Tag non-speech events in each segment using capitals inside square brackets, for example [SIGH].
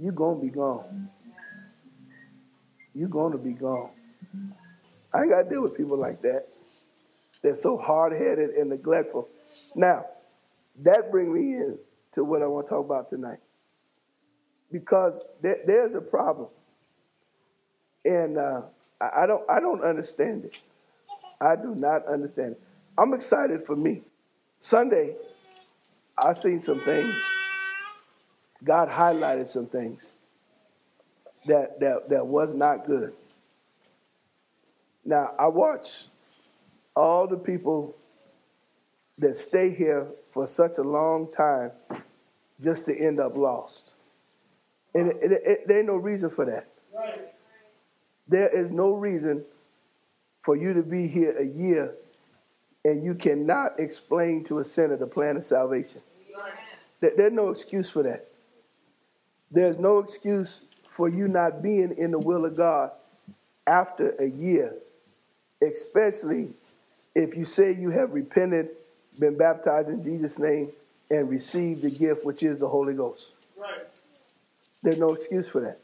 you're going to be gone. You're going to be gone. I ain't got to deal with people like that. They're so hard headed and neglectful. Now, that brings me in to what I want to talk about tonight. Because there, there's a problem. And uh, I, I, don't, I don't understand it. I do not understand it. I'm excited for me. Sunday, I seen some things. God highlighted some things that, that, that was not good. Now, I watch all the people that stay here for such a long time just to end up lost. And it, it, it, there ain't no reason for that. There is no reason for you to be here a year and you cannot explain to a sinner the plan of salvation. There's no excuse for that. There's no excuse for you not being in the will of God after a year, especially if you say you have repented, been baptized in Jesus' name, and received the gift which is the Holy Ghost. Right. There's no excuse for that.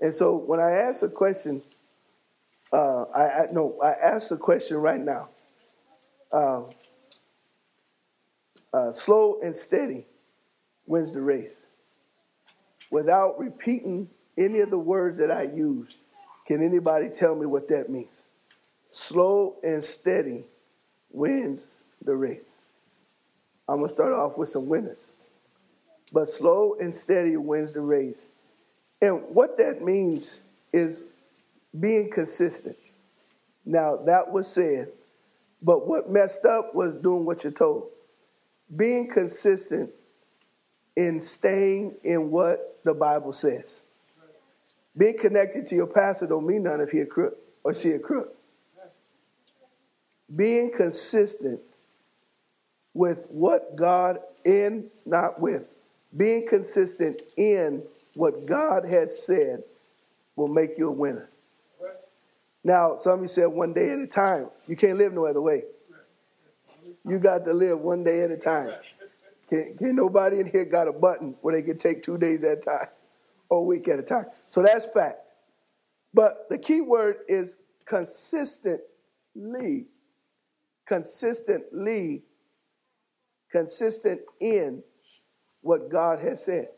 And so when I ask a question, uh, I, I no, I ask a question right now. Uh, uh, slow and steady wins the race. Without repeating any of the words that I used, can anybody tell me what that means? Slow and steady wins the race. I'm going to start off with some winners. But slow and steady wins the race. And what that means is being consistent. Now, that was said, but what messed up was doing what you're told. Being consistent in staying in what the Bible says. Being connected to your pastor don't mean nothing if he a crook or she a crook. Being consistent with what God in, not with, being consistent in what God has said will make you a winner. Now, some of you said one day at a time. You can't live no other way. You got to live one day at a time. Can't, can't nobody in here got a button where they can take two days at a time or a week at a time. So that's fact. But the key word is consistently. Consistently. Consistent in what God has said.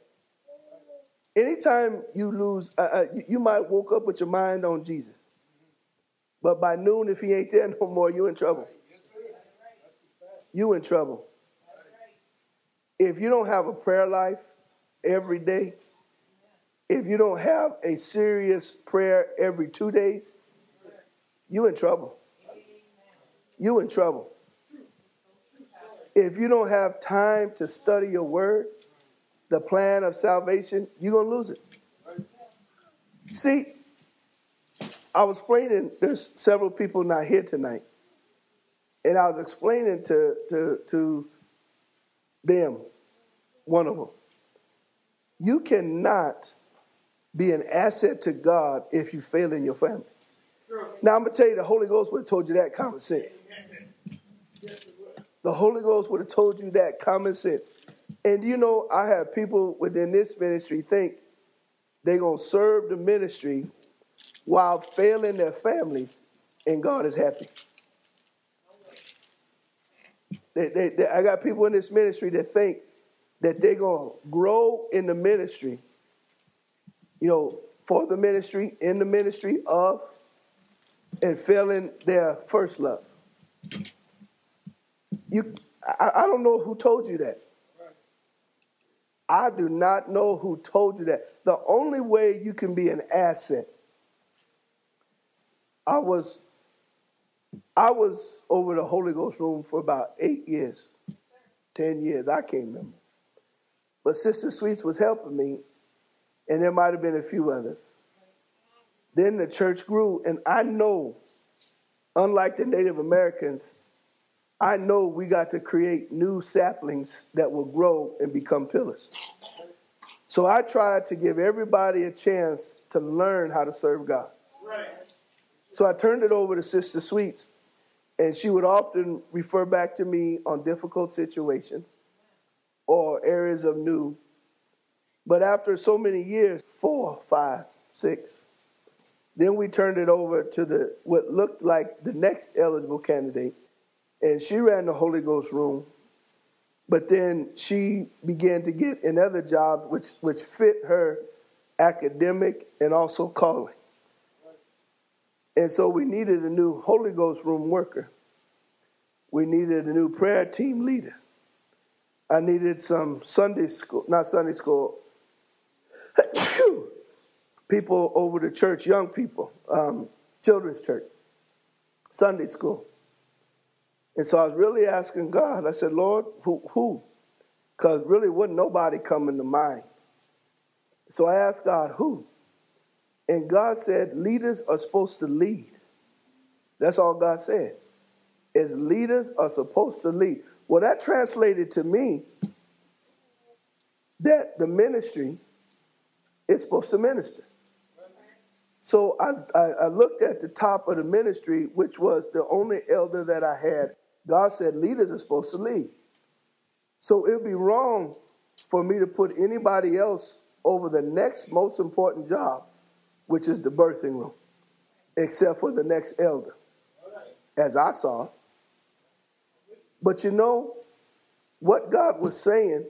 Anytime you lose, uh, uh, you might woke up with your mind on Jesus. But by noon, if he ain't there no more, you in trouble. You in trouble. If you don't have a prayer life every day, if you don't have a serious prayer every two days, you in trouble. You in trouble. If you don't have time to study your word, the plan of salvation, you're going to lose it. See, I was explaining, there's several people not here tonight. And I was explaining to, to, to them, one of them, you cannot be an asset to God if you fail in your family. Now, I'm going to tell you, the Holy Ghost would have told you that common sense. The Holy Ghost would have told you that common sense. And you know, I have people within this ministry think they're going to serve the ministry while failing their families, and God is happy. They, they, they, I got people in this ministry that think that they're going to grow in the ministry, you know, for the ministry, in the ministry of, and failing their first love. You, I, I don't know who told you that. I do not know who told you that. The only way you can be an asset I was I was over the Holy Ghost room for about eight years, ten years. I can't remember. But Sister Sweets was helping me, and there might have been a few others. Then the church grew, and I know, unlike the Native Americans, I know we got to create new saplings that will grow and become pillars. So I tried to give everybody a chance to learn how to serve God. Right. So I turned it over to Sister Sweets, and she would often refer back to me on difficult situations or areas of new But after so many years, four, five, six, then we turned it over to the what looked like the next eligible candidate, and she ran the Holy Ghost room. But then she began to get another job which which fit her academic and also calling. And so we needed a new Holy Ghost room worker. We needed a new prayer team leader. I needed some Sunday school, not Sunday school, [COUGHS] people over the church, young people, um, children's church, Sunday school. And so I was really asking God, I said, Lord, who? who? Because really wasn't nobody coming to mind. So I asked God, who? And God said, leaders are supposed to lead. That's all God said. Is leaders are supposed to lead. Well, that translated to me that the ministry is supposed to minister. So I, I, I, looked at the top of the ministry, which was the only elder that I had. God said leaders are supposed to lead. So it would be wrong for me to put anybody else over the next most important job, which is the birthing room, except for the next elder, as I saw. But you know, what God was saying,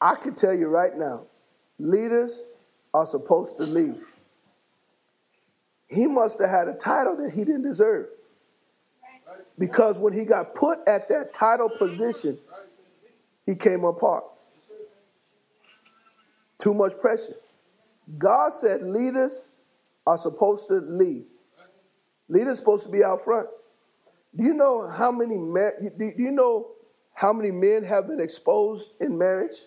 I can tell you right now leaders are supposed to lead. He must have had a title that he didn't deserve. Because when he got put at that title position, he came apart. Too much pressure. God said leaders are supposed to lead. Leaders supposed to be out front. Do you know how many men, do you know how many men have been exposed in marriage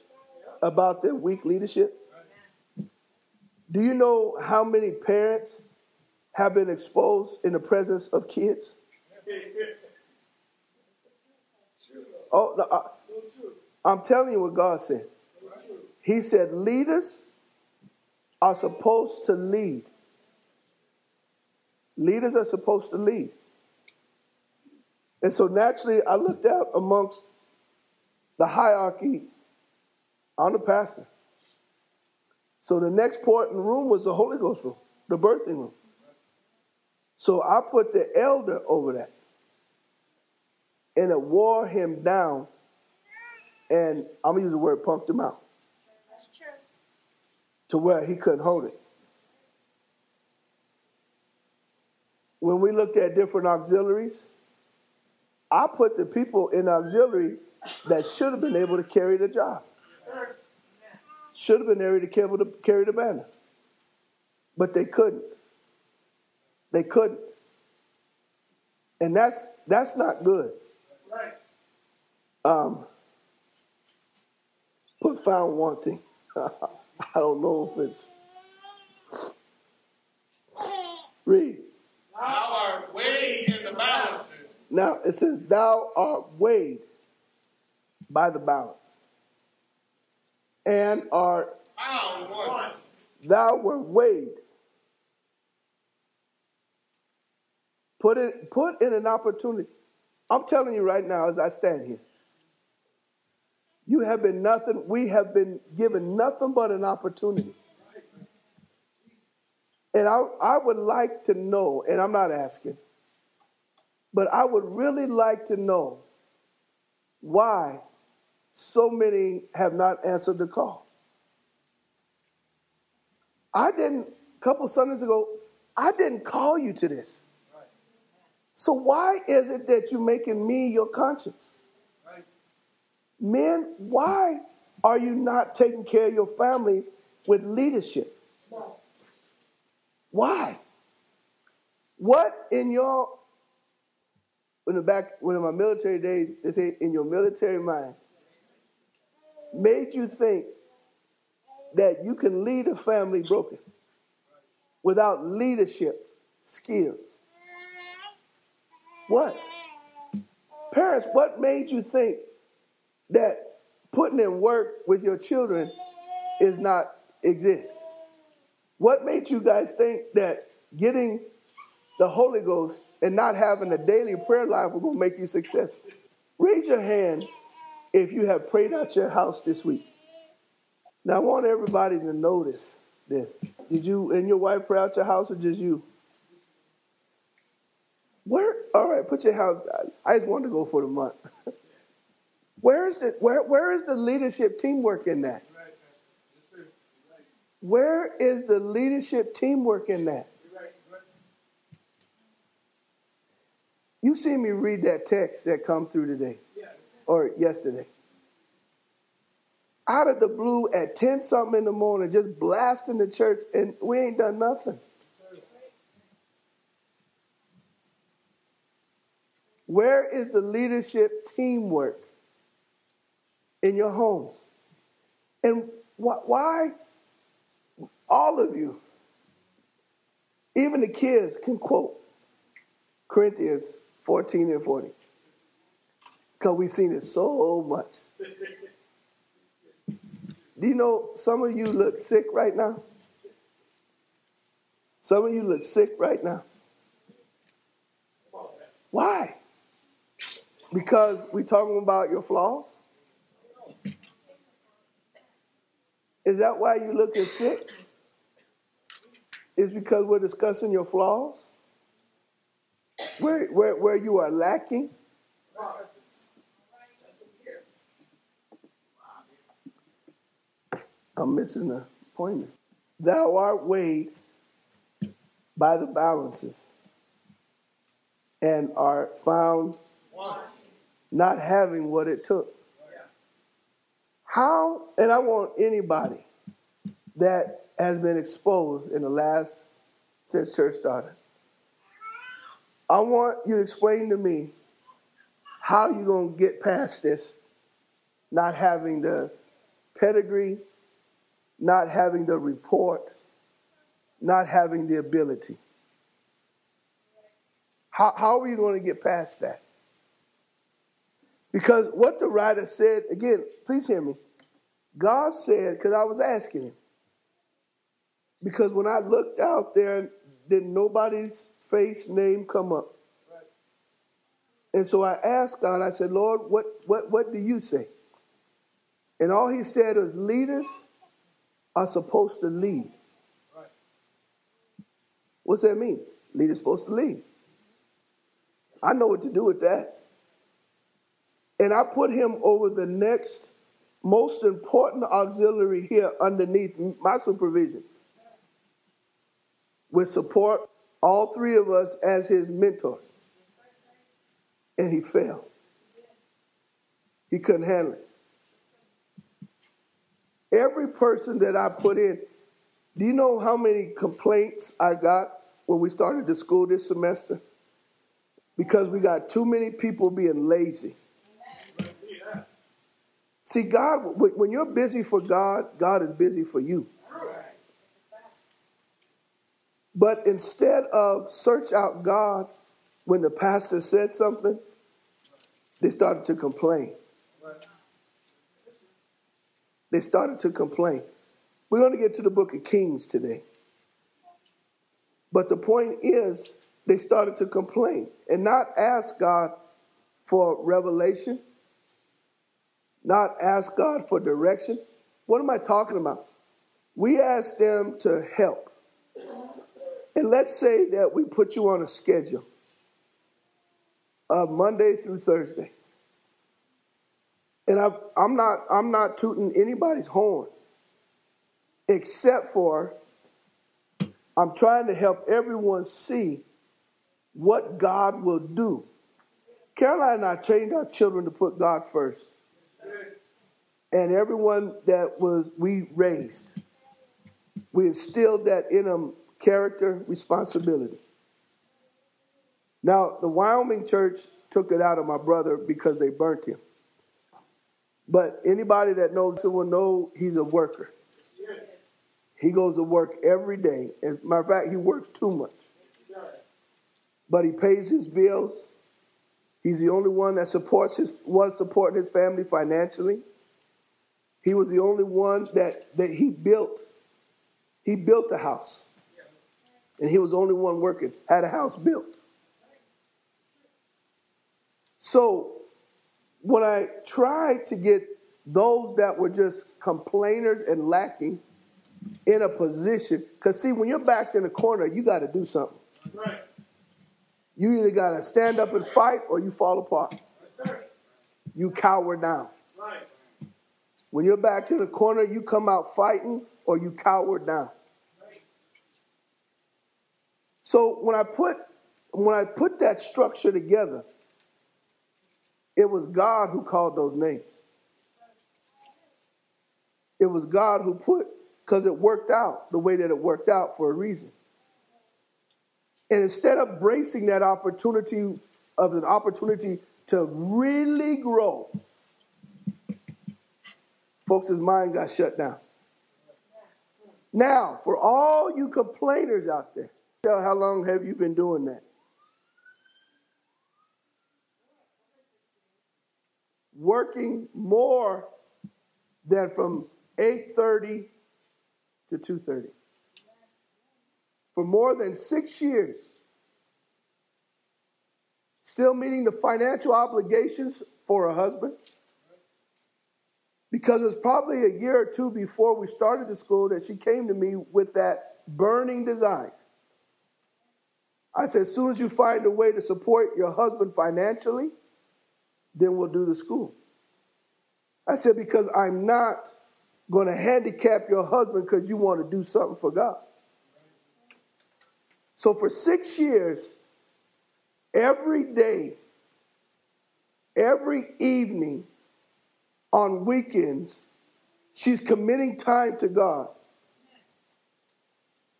about their weak leadership? Do you know how many parents have been exposed in the presence of kids? Oh, no, I, I'm telling you what God said. He said, leaders are supposed to lead. Leaders are supposed to lead. And so naturally, I looked out amongst the hierarchy on the pastor. So the next port in the room was the Holy Ghost room, the birthing room. So I put the elder over that. And it wore him down. And I'm going to use the word punked him out to where he couldn't hold it. When we looked at different auxiliaries, I put the people in auxiliary that should have been able to carry the job. Should have been able to carry the, banner. But they couldn't. They couldn't. And that's that's not good. Um, put found wanting. [LAUGHS] I don't know if it's. Read. Thou art weighed in the balances. Now it says, Thou art weighed by the balance, and art found wanting. Thou were weighed. Put it put in an opportunity. I'm telling you right now as I stand here. You have been nothing, we have been given nothing but an opportunity. And I, I would like to know, and I'm not asking, but I would really like to know why so many have not answered the call. I didn't, a couple Sundays ago, I didn't call you to this. So why is it that you're making me your conscience? Men, why are you not taking care of your families with leadership? Why? What in your in the back when in my military days, they say in your military mind, made you think that you can lead a family broken without leadership skills? What? Parents, what made you think that putting in work with your children is not exist? What made you guys think that getting the Holy Ghost and not having a daily prayer life was going to make you successful? Raise your hand if you have prayed out your house this week. Now I want everybody to notice this. Did you and your wife pray out your house or just you? Where all right, put your house I just wanted to go for the month. [LAUGHS] where is it where where is the leadership teamwork in that? Where is the leadership teamwork in that? You see me read that text that come through today or yesterday. Out of the blue at 10 something in the morning, just blasting the church, and we ain't done nothing. Where is the leadership teamwork in your homes? And wh- why all of you, even the kids, can quote Corinthians 14 and 40. Because we've seen it so much. Do you know some of you look sick right now? Some of you look sick right now. Why? Because we're talking about your flaws? Is that why you looking sick? Is because we're discussing your flaws? Where, where, where you are lacking? I'm missing the appointment. Thou art weighed by the balances and art found not having what it took. How, and I want anybody that has been exposed in the last, since church started, I want you to explain to me how you're going to get past this, not having the pedigree, not having the report, not having the ability. How, how are you going to get past that? Because what the writer said, again, please hear me. God said, because I was asking him, because when I looked out there, did nobody's face, name come up. And so I asked God, I said, Lord, what, what, what do you say? And all he said was, leaders are supposed to lead. Right. What's that mean? Leaders supposed to lead. I know what to do with that. And I put him over the next most important auxiliary here underneath my supervision with support, all three of us as his mentors. And he failed. He couldn't handle it. Every person that I put in, do you know how many complaints I got when we started the school this semester? Because we got too many people being lazy. See, God, when you're busy for God, God is busy for you. But instead of search out God when the pastor said something, they started to complain. They started to complain. We're going to get to the book of Kings today. But the point is, they started to complain and not ask God for revelation, not ask God for direction. What am I talking about? We ask them to help. And let's say that we put you on a schedule of Monday through Thursday. And i am not, I'm not tooting anybody's horn, except for I'm trying to help everyone see what God will do. Caroline and I trained our children to put God first. And everyone that was we raised, we instilled that in them character, responsibility. Now, the Wyoming church took it out of my brother because they burnt him. But anybody that knows him will know he's a worker. He goes to work every day. As a matter of fact, he works too much. But he pays his bills. He's the only one that supports his was supporting his family financially. He was the only one that, that he built. He built a house. And he was the only one working, had a house built. So when I tried to get those that were just complainers and lacking in a position. Because, see, when you're backed in a corner, you got to do something. Right. You either got to stand up and fight or you fall apart. You cower down. When you're back to the corner, you come out fighting or you cower down. So when I put when I put that structure together, it was God who called those names. It was God who put, because it worked out the way that it worked out for a reason. And instead of bracing that opportunity of an opportunity to really grow, folks' mind got shut down. Now, for all you complainers out there, how long have you been doing that? Working more than from 8:30 to 2:30 for more than 6 years. Still meeting the financial obligations for a husband. Because it was probably a year or two before we started the school that she came to me with that burning design. I said, as soon as you find a way to support your husband financially, then we'll do the school. I said, because I'm not going to handicap your husband because you want to do something for God. So for six years, every day, every evening, on weekends, she's committing time to God.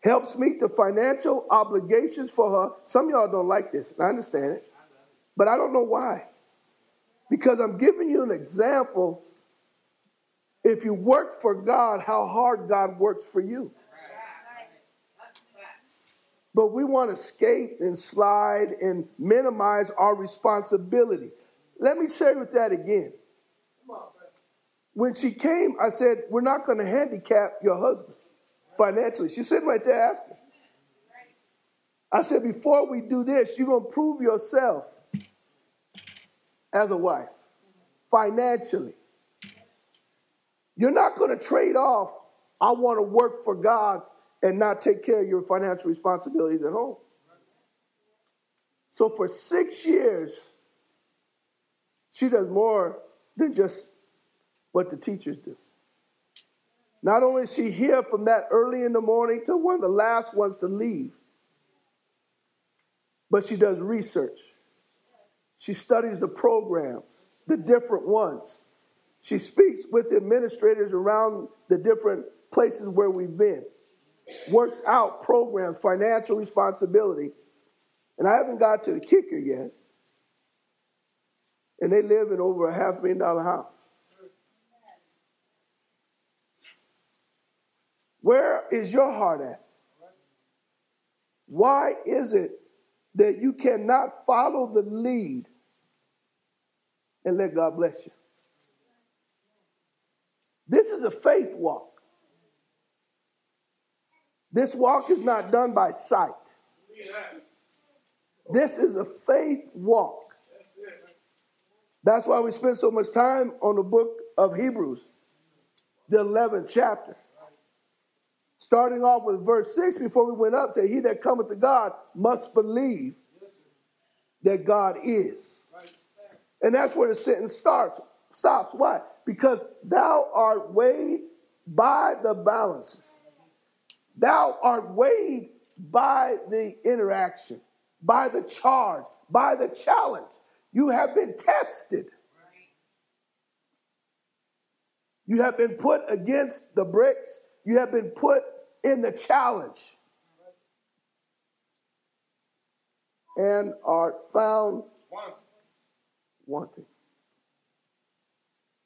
Helps meet the financial obligations for her. Some y'all don't like this, I understand it, but I don't know why. Because I'm giving you an example if you work for God, how hard God works for you. But we want to skate and slide and minimize our responsibilities. Let me say with that again. When she came, I said, We're not going to handicap your husband financially. She's sitting right there asking. I said, Before we do this, you're going to prove yourself as a wife financially. You're not going to trade off, I want to work for God's and not take care of your financial responsibilities at home. So for six years, she does more than just what the teachers do. Not only is she here from that early in the morning to one of the last ones to leave, but she does research. She studies the programs, the different ones. She speaks with the administrators around the different places where we've been, works out programs, financial responsibility. And I haven't got to the kicker yet. And they live in over a half million dollar house. Where is your heart at? Why is it that you cannot follow the lead and let God bless you? This is a faith walk. This walk is not done by sight. This is a faith walk. That's why we spend so much time on the book of Hebrews, the 11th chapter. Starting off with verse 6 before we went up, say, He that cometh to God must believe that God is. And that's where the sentence starts. Stops. Why? because thou art weighed by the balances. Thou art weighed by the interaction, by the charge, by the challenge. You have been tested. You have been put against the bricks. You have been put in the challenge. And are found wanting.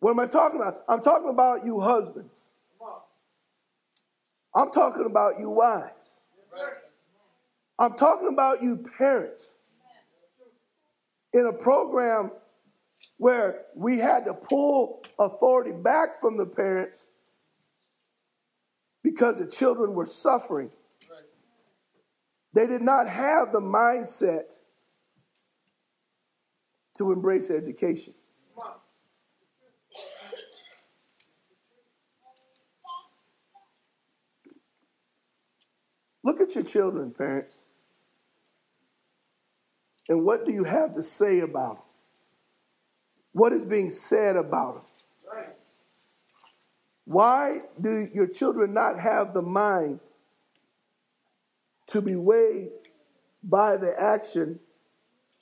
What am I talking about? I'm talking about you husbands. I'm talking about you wives. I'm talking about you parents. In a program where we had to pull authority back from the parents because the children were suffering. They did not have the mindset to embrace education. Look at your children, parents. And what do you have to say about them? What is being said about them? Why do your children not have the mind to be weighed by the action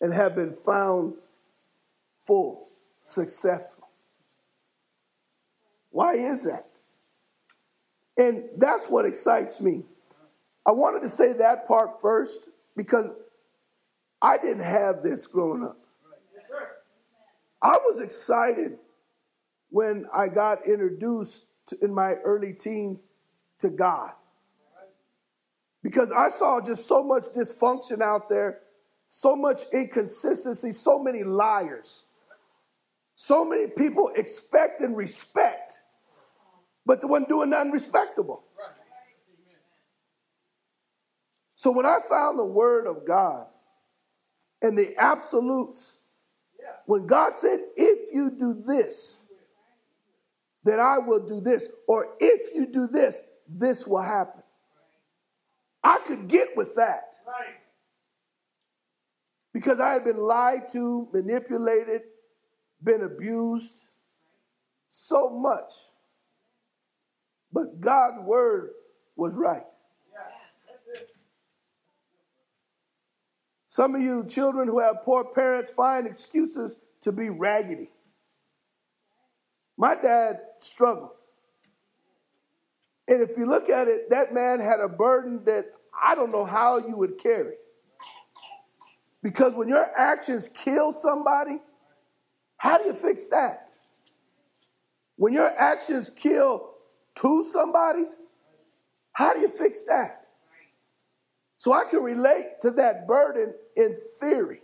and have been found full, successful? Why is that? And that's what excites me. I wanted to say that part first because I didn't have this growing up. I was excited when I got introduced to, in my early teens to God because I saw just so much dysfunction out there, so much inconsistency, so many liars, so many people expect and respect, but the one doing nothing respectable. So when I found the Word of God and the absolutes when God said, if you do this, then I will do this, or if you do this, this will happen. I could get with that. Because I had been lied to, manipulated, been abused so much. But God's word was right. Some of you children who have poor parents find excuses to be raggedy. My dad struggled. And if you look at it, that man had a burden that I don't know how you would carry. Because when your actions kill somebody, how do you fix that? When your actions kill two somebody's, how do you fix that? So I can relate to that burden in theory.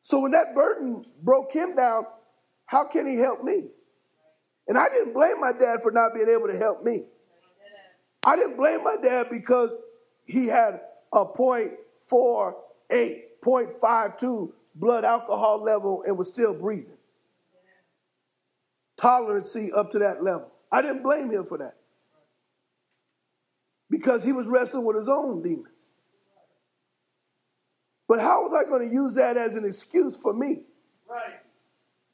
So when that burden broke him down, how can he help me? And I didn't blame my dad for not being able to help me. I didn't blame my dad because he had a 0.48, 0.52 blood alcohol level and was still breathing. Tolerancy up to that level. I didn't blame him for that because he was wrestling with his own demons. But how was I going to use that as an excuse for me? Right.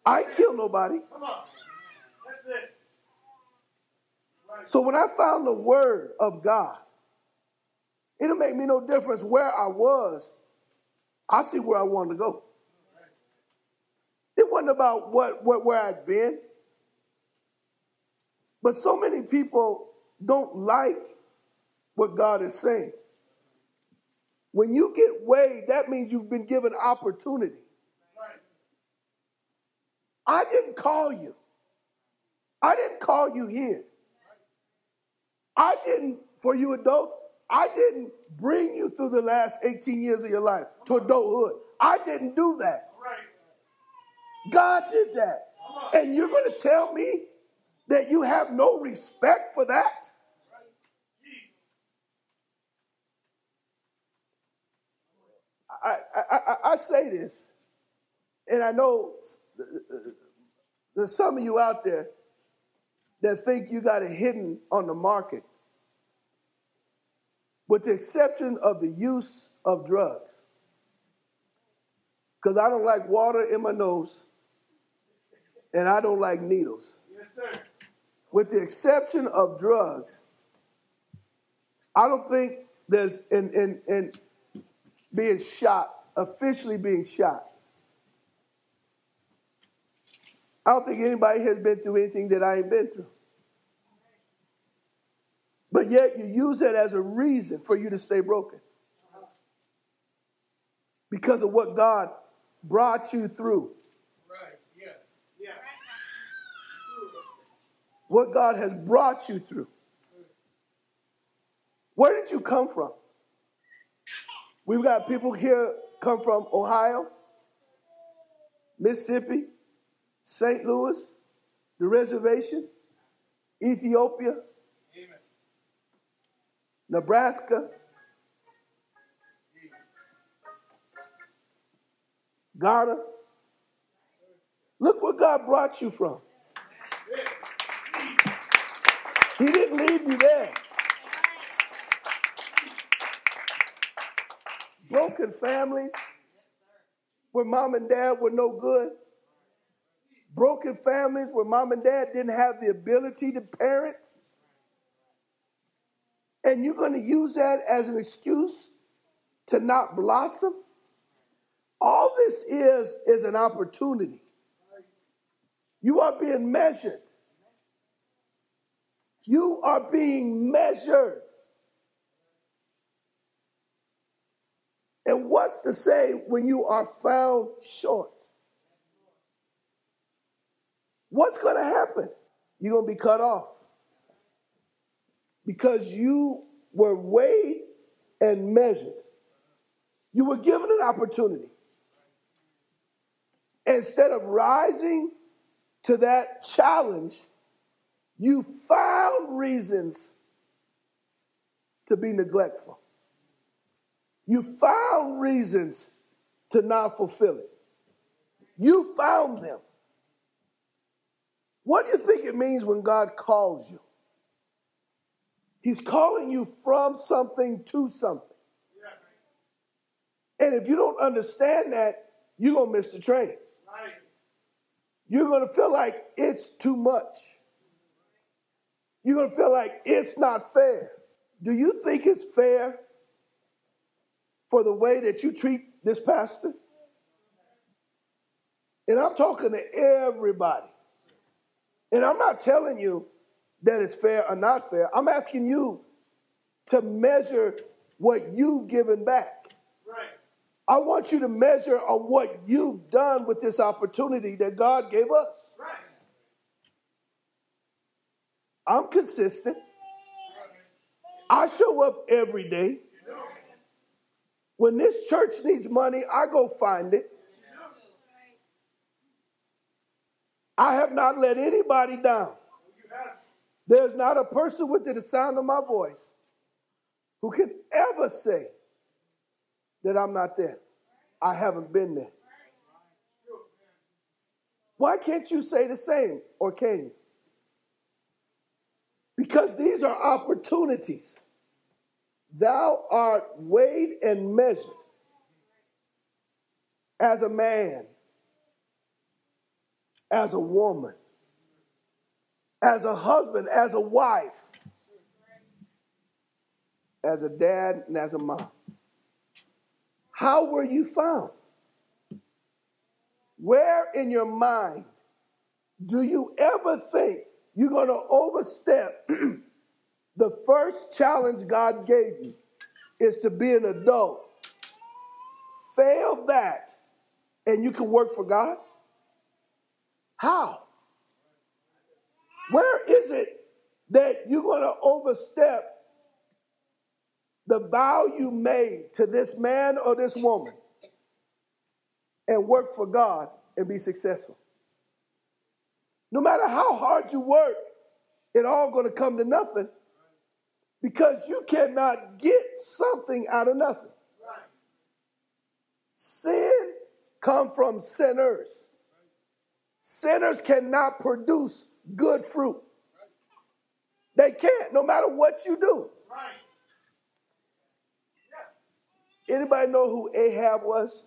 I killed nobody. Come on. That's it. Right. So when I found the word of God, it'll make me no difference where I was. I see where I wanted to go. It wasn't about what, what where I'd been. But so many people don't like what God is saying. When you get weighed, that means you've been given opportunity. I didn't call you. I didn't call you here. I didn't, for you adults, I didn't bring you through the last 18 years of your life to adulthood. I didn't do that. God did that. And you're going to tell me that you have no respect for that? I, I, I, say this, and I know there's some of you out there that think you got it hidden on the market, with the exception of the use of drugs. Because I don't like water in my nose, and I don't like needles. Yes, sir. With the exception of drugs, I don't think there's, and, and, and being shot, officially being shot. I don't think anybody has been through anything that I ain't been through. But yet you use it as a reason for you to stay broken. Because of what God brought you through. Right. Yeah. Yeah. What God has brought you through. Where did you come from? We've got people here come from Ohio, Mississippi, St. Louis, the reservation, Ethiopia, Amen. Nebraska, Ghana. Look where God brought you from. He didn't leave you there. Broken families where mom and dad were no good, broken families where mom and dad didn't have the ability to parent. And you're going to use that as an excuse to not blossom? All this is is an opportunity. You are being measured. You are being measured. And what's to say when you are found short? What's going to happen? You're going to be cut off because you were weighed and measured. You were given an opportunity. Instead of rising to that challenge, you found reasons to be neglectful. You found reasons to not fulfill it. You found them. What do you think it means when God calls you? He's calling you from something to something. And if you don't understand that, you're going to miss the train. You're going to feel like it's too much. You're going to feel like it's not fair. Do you think it's fair for the way that you treat this pastor? And I'm talking to everybody. And I'm not telling you that it's fair or not fair. I'm asking you to measure what you've given back. Right. I want you to measure on what you've done with this opportunity that God gave us. Right. I'm consistent. I show up every day. When this church needs money, I go find it. I have not let anybody down. There's not a person within the sound of my voice who can ever say that I'm not there. I haven't been there. Why can't you say the same, or can you? Because these are opportunities. Thou art weighed and measured as a man, as a woman, as a husband, as a wife, as a dad, and as a mom. How were you found? Where in your mind do you ever think you're going to overstep [CLEARS THROAT] the first challenge God gave you is to be an adult? Fail that and you can work for God? How? Where is it that you're going to overstep the vow you made to this man or this woman and work for God and be successful? No matter how hard you work, it all going to come to nothing because you cannot get something out of nothing. Sin come from sinners. Sinners cannot produce good fruit. They can't, no matter what you do. Anybody know who Ahab was?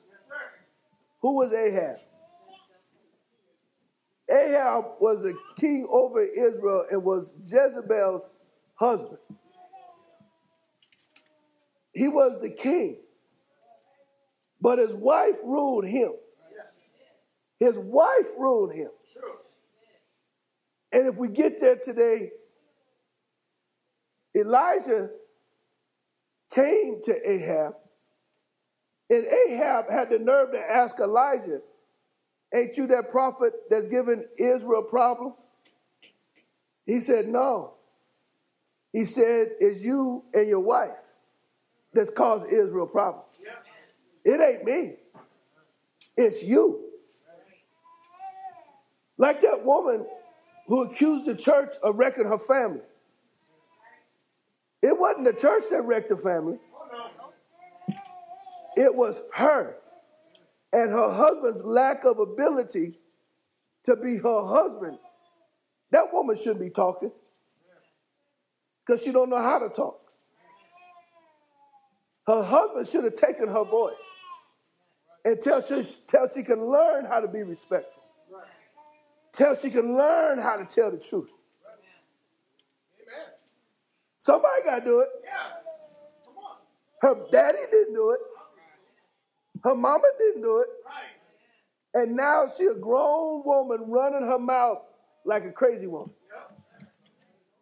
Who was Ahab? Ahab was a king over Israel and was Jezebel's husband. He was the king, but his wife ruled him. His wife ruled him. And if we get there today, Elijah came to Ahab, and Ahab had the nerve to ask Elijah, Ain't you that prophet that's giving Israel problems? He said, No. He said, It's you and your wife that's caused Israel problems. It ain't me, it's you. Like that woman who accused the church of wrecking her family. It wasn't the church that wrecked the family, it was her and her husband's lack of ability to be her husband. That woman shouldn't be talking because she don't know how to talk. Her husband should have taken her voice until she, till she can learn how to be respectful. Till she can learn how to tell the truth. Somebody got to do it. Her daddy didn't do it. Her mama didn't do it. And now she a grown woman running her mouth like a crazy woman.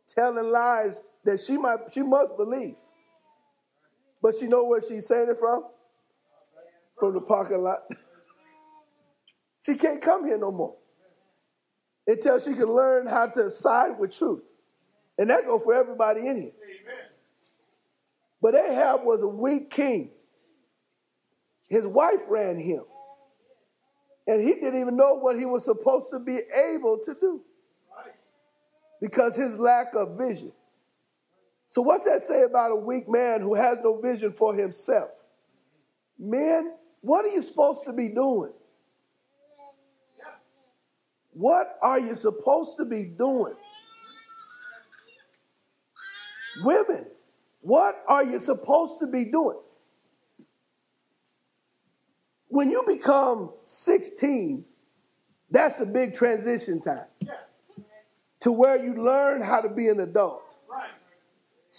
Telling lies that she might she must believe. But she know where she's saying it from? From the parking lot. she can't come here no more. Until she can learn how to side with truth. And that go for everybody in here. But Ahab was a weak king. His wife ran him. And he didn't even know what he was supposed to be able to do because his lack of vision. So, what's that say about a weak man who has no vision for himself? Men, what are you supposed to be doing? What are you supposed to be doing? Women, what are you supposed to be doing? When you become 16, that's a big transition time to where you learn how to be an adult.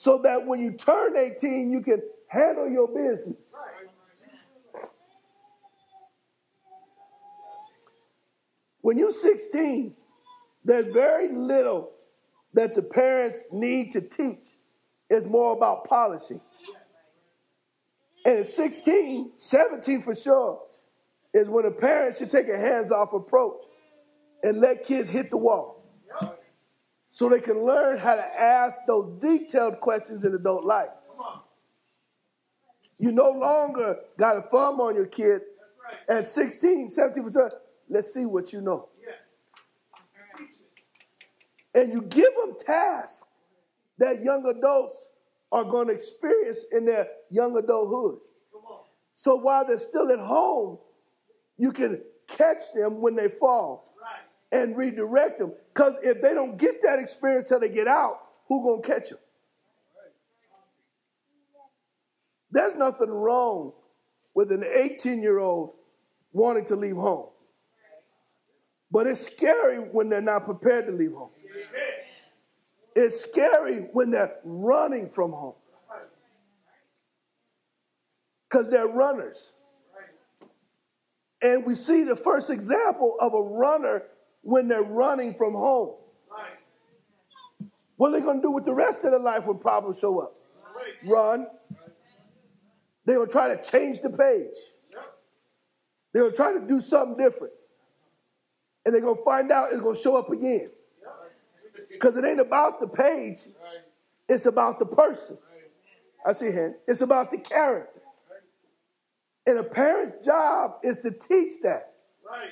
So that when you turn 18, you can handle your business. When you're 16, there's very little that the parents need to teach. It's more about polishing. And at 16, 17 for sure, is when a parent should take a hands off approach and let kids hit the wall so they can learn how to ask those detailed questions in adult life. You no longer got a thumb on your kid at 16, 17%. Let's see what you know. And you give them tasks that young adults are going to experience in their young adulthood. So while they're still at home, you can catch them when they fall and redirect them. Because if they don't get that experience till they get out, who gonna catch them? There's nothing wrong with an 18 year old wanting to leave home. But it's scary when they're not prepared to leave home. It's scary when they're running from home. Because they're runners. And we see the first example of a runner when they're running from home. What are they going to do with the rest of their life when problems show up? Run. They're going to try to change the page. They're going to try to do something different. And they're going to find out it's going to show up again. Because it ain't about the page, it's about the person. I see hand. It's about the character. And a parent's job is to teach that. Right.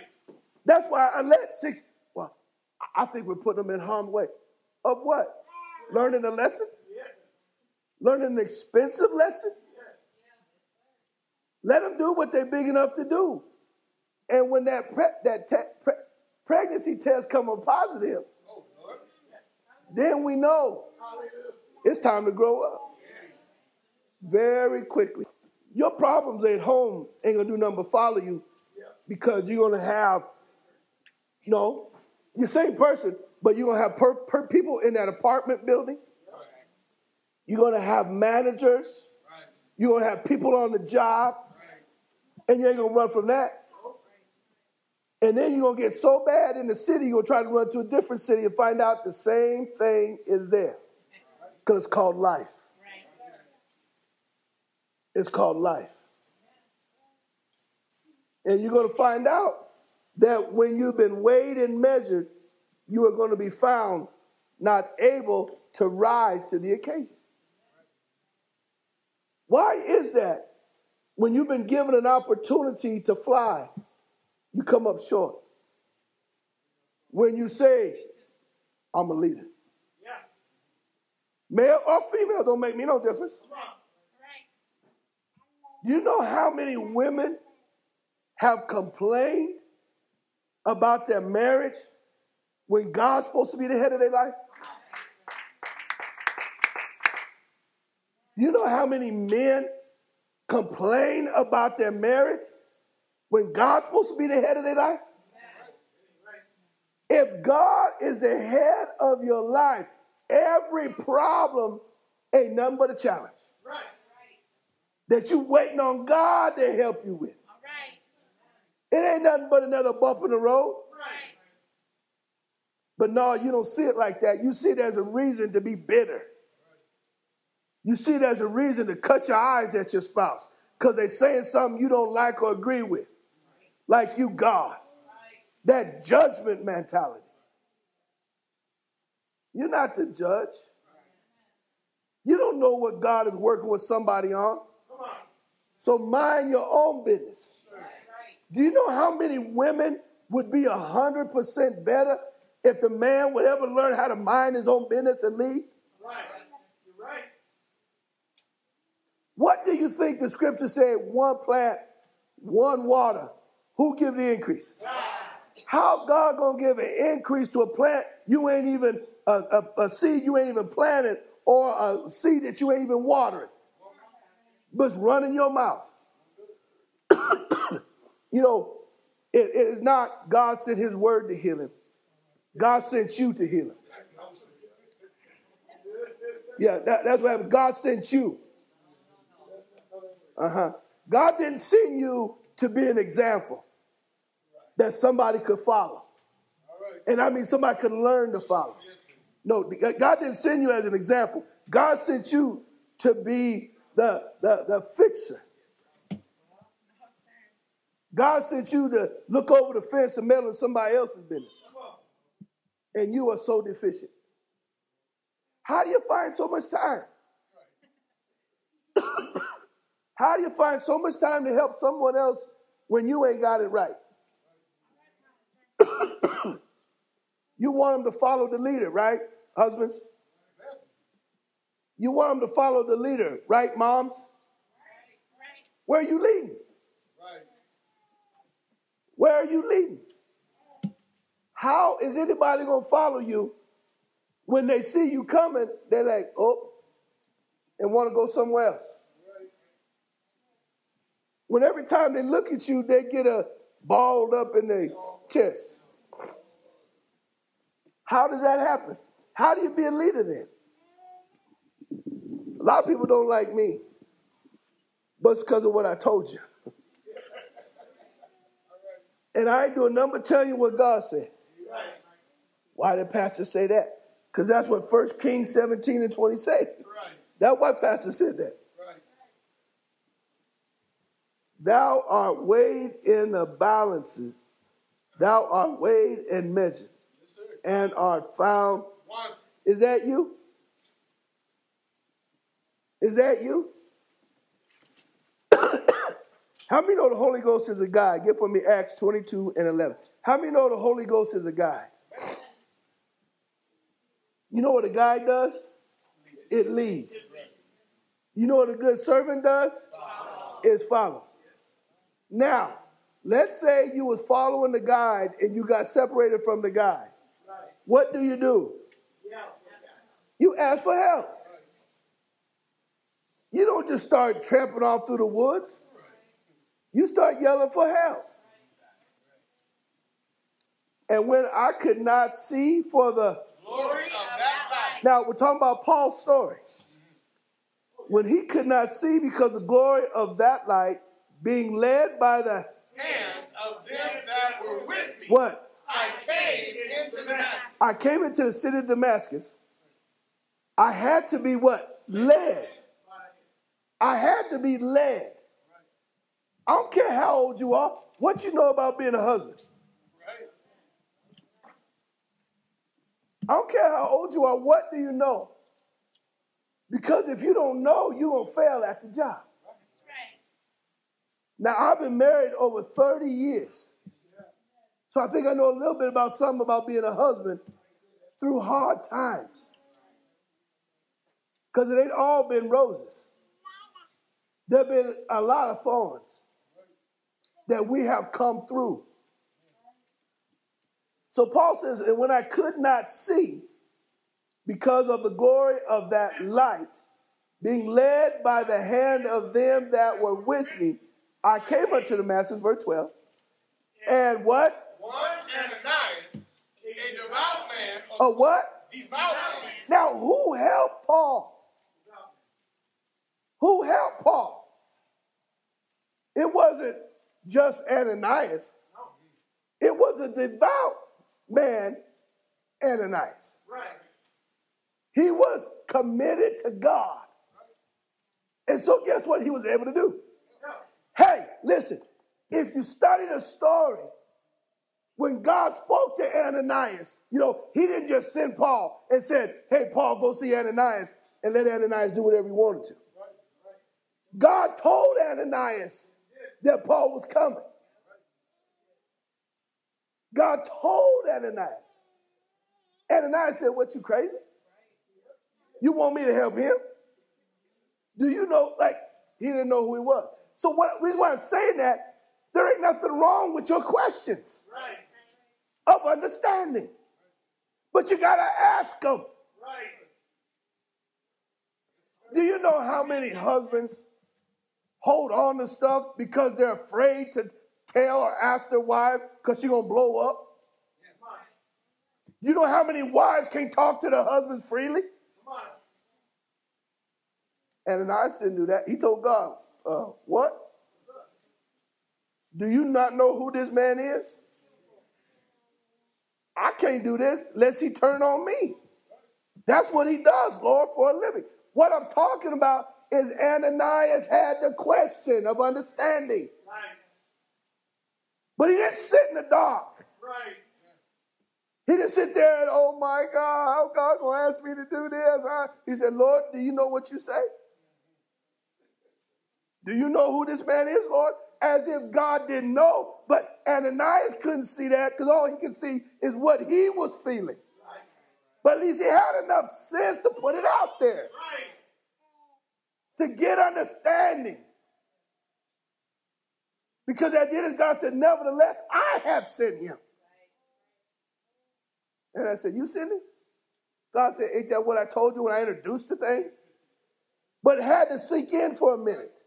That's why I let six, well, I think we're putting them in harm's way. Of what? Learning a lesson? Learning an expensive lesson? Let them do what they're big enough to do. And when that pre- that te- pre- pregnancy test come up positive, then we know it's time to grow up very quickly. Your problems at home ain't gonna do nothing but follow you because you're gonna have, you know, the same person, but you're gonna have per, per people in that apartment building. You're gonna have managers. You're gonna have people on the job, and you ain't gonna run from that. And then you're going to get so bad in the city, you're going to try to run to a different city and find out the same thing is there. Because it's called life. It's called life. And you're going to find out that when you've been weighed and measured, you are going to be found not able to rise to the occasion. Why is that? When you've been given an opportunity to fly, you come up short. When you say, I'm a leader. Yeah. Male or female don't make me no difference. Do you know how many women have complained about their marriage when God's supposed to be the head of their life? You know how many men complain about their marriage when God's supposed to be the head of their life? If God is the head of your life, every problem ain't nothing but a challenge. Right. That you waiting on God to help you with. It ain't nothing but another bump in the road. Right. But no, you don't see it like that. You see it as a reason to be bitter. You see it as a reason to cut your eyes at your spouse because they're saying something you don't like or agree with. Like you, God. That judgment mentality. You're not the judge. You don't know what God is working with somebody on. So mind your own business. Do you know how many women would be 100% better if the man would ever learn how to mind his own business and lead? Right. You're right. What do you think the scripture said? One plant, one water. Who give the increase? How God gonna give an increase to a plant you ain't even a, a, a seed you ain't even planted or a seed that you ain't even watering, but running your mouth. You know, it, it is not God sent His word to heal him. God sent you to heal him. Yeah, that, that's what happened. God sent you. Uh huh. God didn't send you to be an example that somebody could follow. And I mean, somebody could learn to follow. No, God didn't send you as an example. God sent you to be the, the, the fixer. God sent you to look over the fence and meddle in somebody else's business. And you are so deficient. How do you find so much time? [COUGHS] How do you find so much time to help someone else when you ain't got it right? [COUGHS] you want them to follow the leader, right, husbands? You want them to follow the leader, right, moms? Where are you leading? Where are you leading? How is anybody going to follow you when they see you coming? They're like, oh, and want to go somewhere else. When every time they look at you, they get a balled up in their chest. How does that happen? How do you be a leader then? A lot of people don't like me, but it's because of what I told you. And I ain't doing nothing but tell you what God said. Why did pastor say that? Because that's what 1 Kings 17 and 20 say. Right. That's why pastor said that. Thou art weighed in the balances. Thou art weighed and measured Yes, and art found. Is that you? Is that you? [COUGHS] How many know the Holy Ghost is a guide? Get for me Acts 22 and 11. How many know the Holy Ghost is a guide? You know what a guide does? It leads. You know what a good servant does? Is follow. Now, let's say you was following the guide and you got separated from the guide. What do you do? You ask for help. You don't just start tramping off through the woods. You start yelling for help. And when I could not see for the Glory of that light. now we're talking about Paul's story. When he could not see because the glory of that light being led by the Hand of them that were with me. what? I came into Damascus. I came into the city of Damascus. I had to be what? Led. I had to be led. I don't care how old you are. What you know about being a husband? Right. I don't care how old you are. What do you know? Because if you don't know, you're going to fail at the job. Now, I've been married over 30 years. So I think I know a little bit about something about being a husband through hard times. Because it ain't all been roses. There have been a lot of thorns that we have come through. So Paul says, and when I could not see because of the glory of that light being led by the hand of them that were with me, I came unto Damascus, verse 12. And what? One Ananias, a devout man, A what? devout man, Now, who helped Paul? Who helped Paul? It wasn't just Ananias. It was a devout man, Ananias. right? He was committed to God. And so, guess what he was able to do? Hey, listen, if you study the story, when God spoke to Ananias, you know, he didn't just send Paul and said, Hey, Paul, go see Ananias and let Ananias do whatever he wanted to. God told Ananias that Paul was coming. God told Ananias. Ananias said, What, you crazy? You want me to help him? Do you know, like, he didn't know who he was. So, what reason why I'm saying that, there ain't nothing wrong with your questions Right, of understanding. But you got to ask them. right. Do you know how many husbands hold on to stuff because they're afraid to tell or ask their wife because she's going to blow up? You know how many wives can't talk to their husbands freely? On. Ananias didn't do that. He told God, uh, What? Do you not know who this man is? I can't do this unless he turn on me. That's what he does, Lord, for a living. What I'm talking about is Ananias had the question of understanding, Right, but he didn't sit in the dark. right. He didn't sit there and, oh my God, how God gonna ask me to do this? Huh? He said, Lord, do you know what you say? Do you know who this man is, Lord? As if God didn't know, but Ananias couldn't see that because all he could see is what he was feeling. But at least he had enough sense to put it out there Right. To get understanding. Because at the end, God said, Nevertheless, I have sent him. And I said, You sent him? God said, Ain't that what I told you when I introduced the thing? But had to sink in for a minute.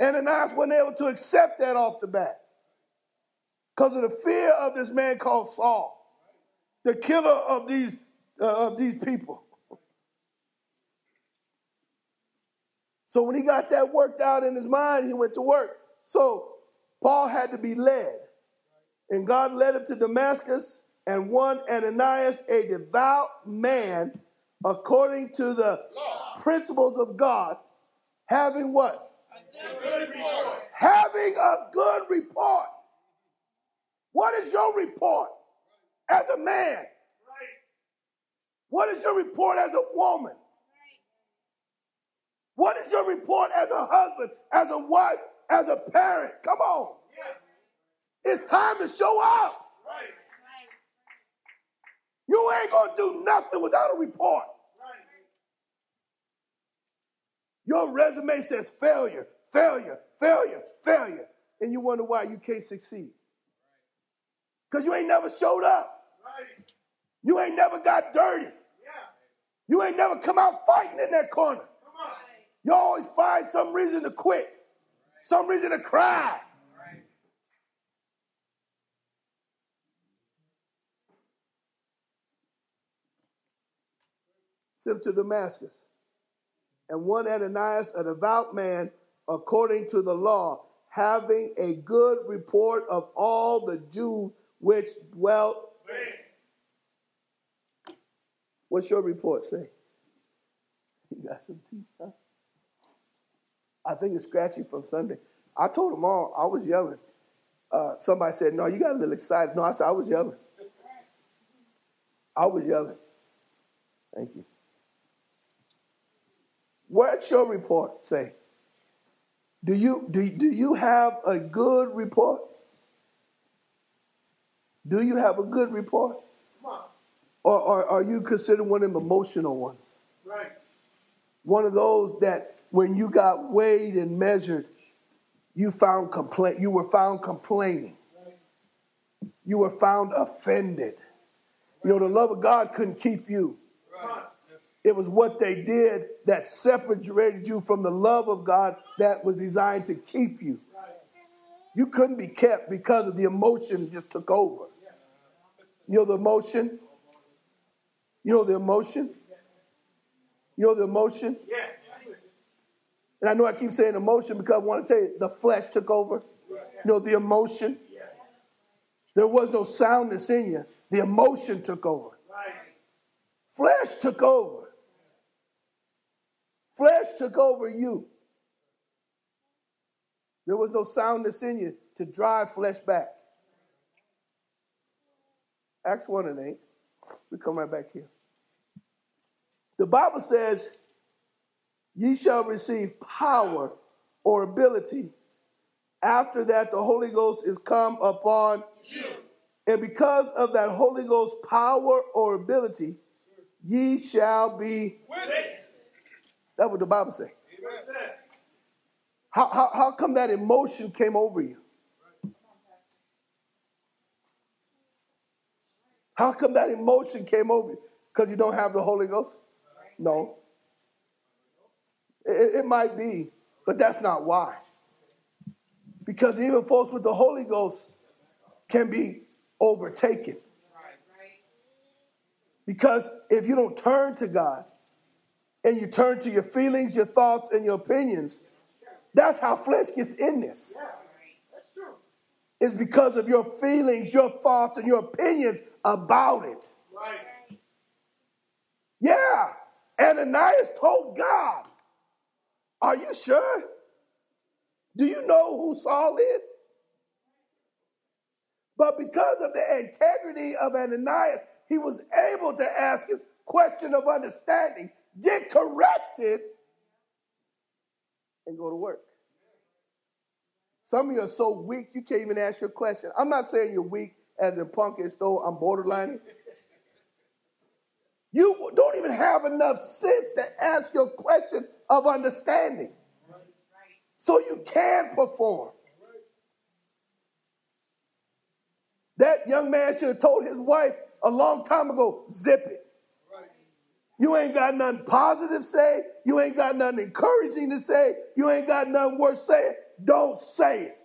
Ananias wasn't able to accept that off the bat because of the fear of this man called Saul, the killer of these, uh, of these people. So when he got that worked out in his mind, he went to work. So Paul had to be led. And God led him to Damascus, and one Ananias, a devout man, according to the principles of God, having what? Report. Having a good report. What is your report as a man? What is your report as a woman? What is your report as a husband, as a wife, as a parent? Come on. Yeah. It's time to show up. Right. You ain't going to do nothing without a report. Right. Your resume says failure, failure, failure, failure. And you wonder why you can't succeed. Because you ain't never showed up. Right. You ain't never got dirty. Yeah. You ain't never come out fighting in that corner. You always find some reason to quit, some reason to cry. Sent to Damascus. And one Ananias, a devout man, according to the law, having a good report of all the Jews which dwelt. What's your report say? [LAUGHS] You got some teeth, huh? I think it's scratchy from Sunday. I told them all, I was yelling. Uh, somebody said, No, you got a little excited. No, I said, I was yelling. I was yelling. Thank you. What's your report say? Do you, do, do you have a good report? Do you have a good report? Come on. Or, or are you considered one of them emotional ones? Right. One of those that when you got weighed and measured, you found complaint, you were found complaining. You were found offended. You know, the love of God couldn't keep you. It was what they did that separated you from the love of God that was designed to keep you. You couldn't be kept because of the emotion just took over. You know the emotion? You know the emotion? You know the emotion? And I know I keep saying emotion because I want to tell you the flesh took over. You know the emotion? There was no soundness in you. The emotion took over. Flesh took over. Flesh took over you. There was no soundness in you to drive flesh back. Acts 1 and 8. We come right back here. The Bible says, Ye shall receive power or ability. After that, the Holy Ghost is come upon you. And because of that Holy Ghost power or ability, ye shall be witness. That's what the Bible says. How, how, how come that emotion came over you? How come that emotion came over you? Because you don't have the Holy Ghost? No. It, it might be, but that's not why. Because even folks with the Holy Ghost can be overtaken. Because if you don't turn to God and you turn to your feelings, your thoughts, and your opinions, that's how flesh gets in this. It's because of your feelings, your thoughts, and your opinions about it. Right. Yeah. Ananias told God, Are you sure? Do you know who Saul is? But because of the integrity of Ananias, he was able to ask his question of understanding, get corrected, and go to work. Some of you are so weak you can't even ask your question. I'm not saying you're weak as in punk as though I'm borderline. You don't even have enough sense to ask your question of understanding. So you can perform. That young man should have told his wife a long time ago, zip it. You ain't got nothing positive to say. You ain't got nothing encouraging to say. You ain't got nothing worth saying don't say it.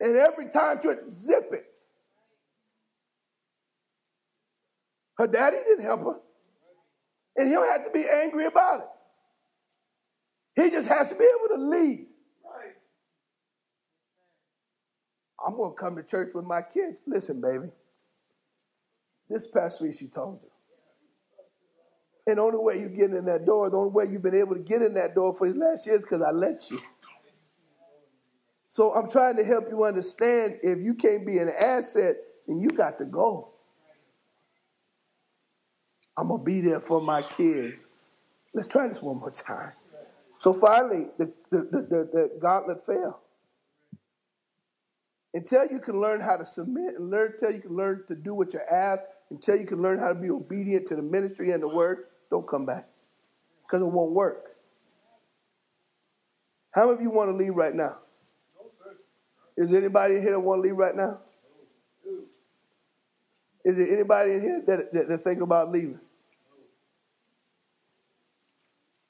And every time would zip it. Her daddy didn't help her. And he don't have to be angry about it. He just has to be able to lead. I'm going to come to church with my kids. Listen, baby. This past week she told me. And the only way you get in that door, the only way you've been able to get in that door for these last years because I let you. So I'm trying to help you understand if you can't be an asset, then you got to go. I'm going to be there for my kids. Let's try this one more time. So finally, the, the, the, the, gauntlet fell. Until you can learn how to submit and learn, until you can learn to do what you're asked, until you can learn how to be obedient to the ministry and the word, don't come back because it won't work. How many of you want to leave right now? Is anybody in here that want to leave right now? Is there anybody in here that, that, that think about leaving?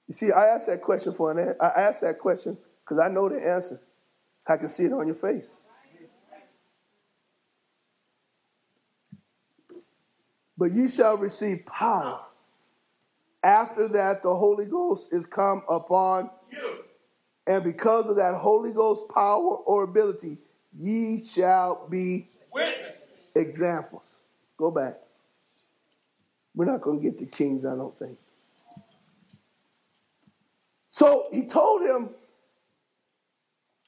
You see, I asked that question for an I asked that question because I know the answer. I can see it on your face. But ye shall receive power after that, the Holy Ghost is come upon you. And because of that Holy Ghost power or ability, ye shall be witnesses. Examples. Go back. We're not going to get to kings, I don't think. So he told him,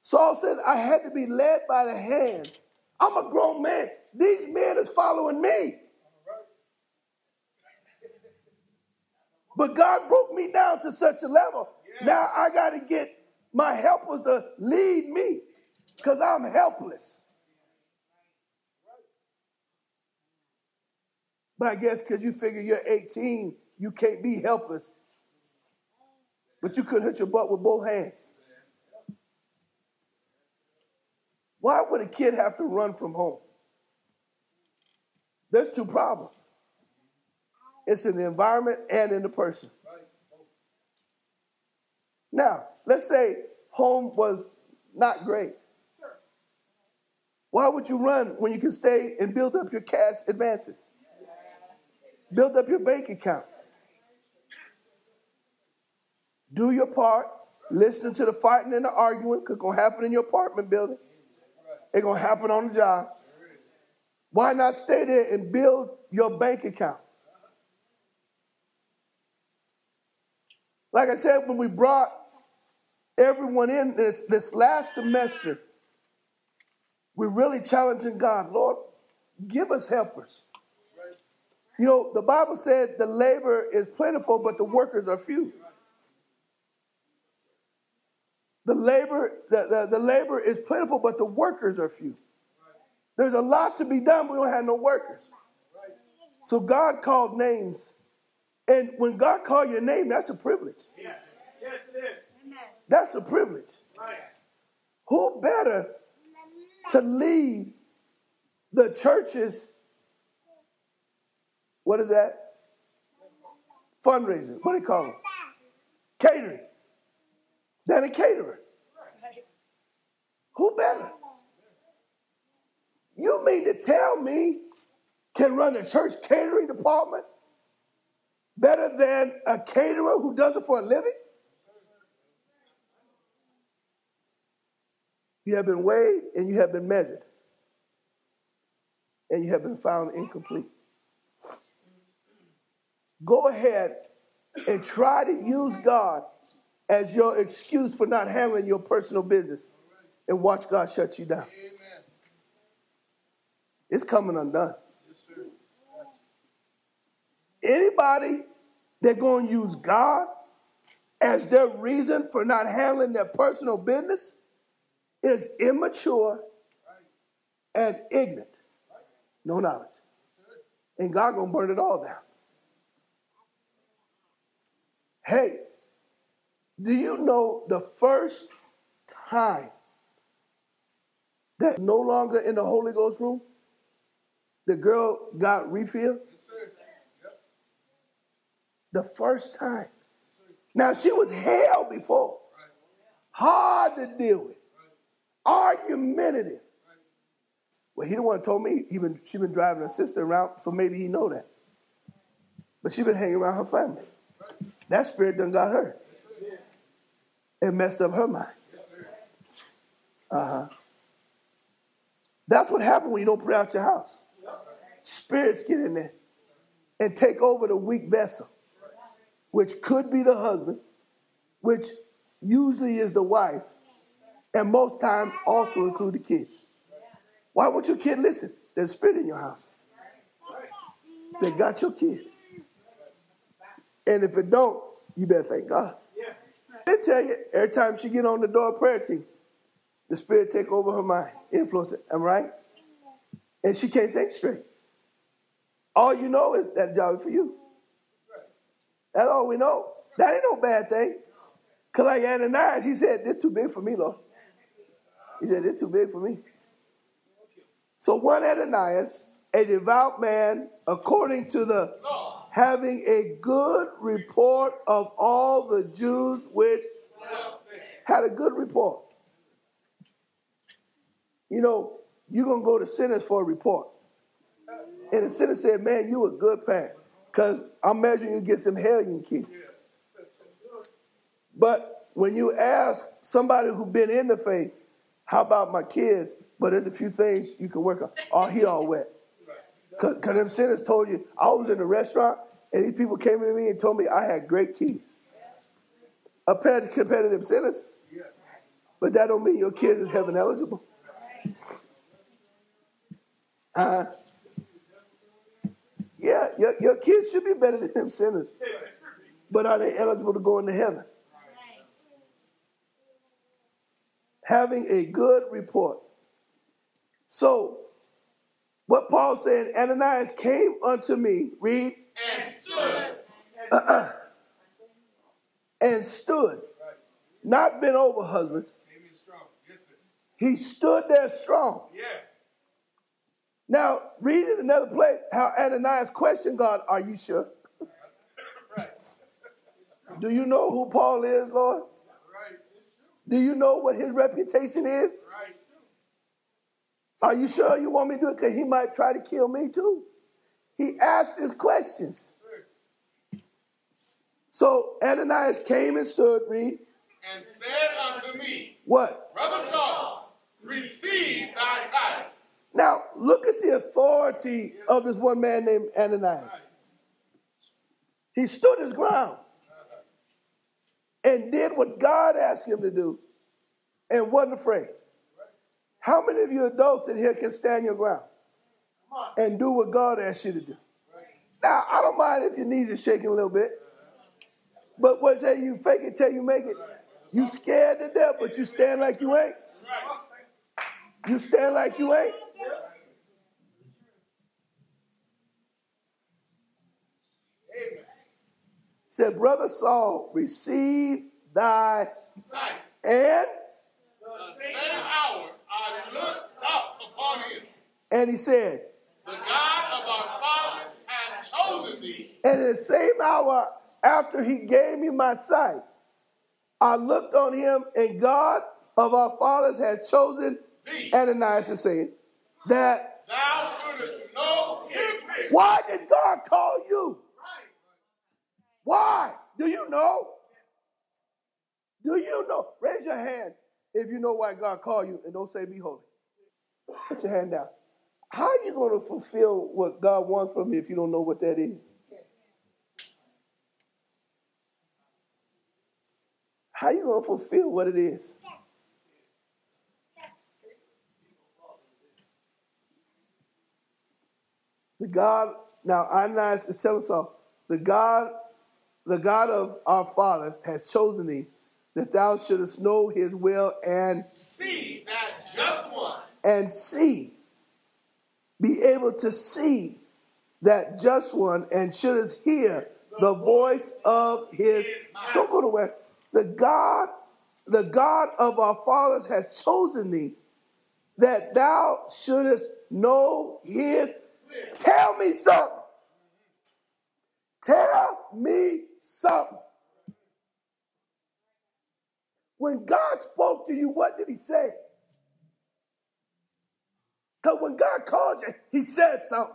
Saul said, I had to be led by the hand. I'm a grown man. These men is following me. But God broke me down to such a level. Yeah. Now I got to get my helpers to lead me because I'm helpless. But I guess because you figure you're 18, you can't be helpless. But you couldn't hit your butt with both hands. Why would a kid have to run from home? There's two problems. it's in the environment and in the person. Now, let's say home was not great. Why would you run when you can stay and build up your cash advances? Build up your bank account. Do your part. Listen to the fighting and the arguing, because it's going to happen in your apartment building. It's going to happen on the job. Why not stay there and build your bank account? Like I said, when we brought everyone in this, this last semester, we're really challenging God, Lord, give us helpers. You know, the Bible said the labor is plentiful, but the workers are few. The labor, the, the, the labor is plentiful, but the workers are few. There's a lot to be done, but we don't have no workers. So God called names. And when God called your name, that's a privilege. Yes, it is. That's a privilege. Right. Who better to lead the church's, what is that? Fundraising. What do you call it? Catering. Than a caterer. Who better? You mean to tell me can run a church catering department better than a caterer who does it for a living? You have been weighed and you have been measured, and you have been found incomplete. Go ahead and try to use God as your excuse for not handling your personal business and watch God shut you down. Amen. It's coming undone. Yes, sir. Anybody that going to use God as their reason for not handling their personal business is immature and ignorant. No knowledge. And God going to burn it all down. Hey, do you know the first time that no longer in the Holy Ghost room, the girl got refilled? The first time. Now she was hell before. Hard to deal with. Argumentative. Well, he the one told me he been she been driving her sister around, so maybe he know that. But she been hanging around her family. That spirit done got her. It messed up her mind. Uh-huh. That's what happened when you don't pray out your house. Spirits get in there and take over the weak vessel, which could be the husband, which usually is the wife, and most times also include the kids. Why won't your kid listen? There's spirit in your house. They got your kid. And if it don't, you better thank God. I tell you, every time she get on the door prayer team, the spirit take over her mind, influence it. Am I right? And she can't think straight. All you know is that job is for you. That's all we know. That ain't no bad thing. Cause like Ananias, he said, "This too big for me, Lord." He said, "This too big for me." So one Ananias, a devout man, according to the having a good report of all the Jews which had a good report. You know, you're gonna go to sinners for a report. And the sinner said, Man, you a good parent. Because I'm measuring you get some hellion kids. But when you ask somebody who been in the faith, how about my kids? But there's a few things you can work on. Oh, he all wet. Because them sinners told you, I was in the restaurant and these people came to me and told me I had great kids. Compared to them sinners. But that don't mean your kids is heaven eligible. Uh, yeah, your, your kids should be better than them sinners. But are they eligible to go into heaven? Having a good report. So, what Paul said, Ananias came unto me, read, And stood. Uh-uh. and stood. Not been over, husbands. Came in strong. Yes, sir. He stood there strong. Yeah. Now, read in another place how Ananias questioned God, Are you sure? [LAUGHS] Do you know who Paul is, Lord? Right. Do you know what his reputation is? Right. Are you sure you want me to do it? Because he might try to kill me too. He asked his questions. So Ananias came and stood, read, And said unto me, what? Brother Saul, receive thy sight. Now, look at the authority of this one man named Ananias. He stood his ground and did what God asked him to do and wasn't afraid. How many of you adults in here can stand your ground and do what God asked you to do? Now, I don't mind if your knees are shaking a little bit, but what say you fake it till you make it? You scared to death, but you stand like you ain't. You stand like you ain't. Said, Brother Saul, receive thy Sight. and The same hour I looked up upon him. And he said, The God of our fathers hath chosen thee. and in the same hour after he gave me my sight, I looked on him, and God of our fathers has chosen Thee. Ananias is saying that Thou shouldest know his will. why did God call you? Why? Do you know? Do you know? Raise your hand if you know why God called you and don't say be holy. Put your hand down. How are you going to fulfill what God wants from you if you don't know what that is? How are you going to fulfill what it is? The God, now Ananias is telling Saul, the God, the God of our fathers has chosen thee that thou shouldest know his will and See that just one. and see, be able to see that just one and shouldest hear the voice of his. Don't go to where the God, the God of our fathers has chosen thee that thou shouldest know his. Tell me something. Tell me something. When God spoke to you, what did he say? Because when God called you, he said something.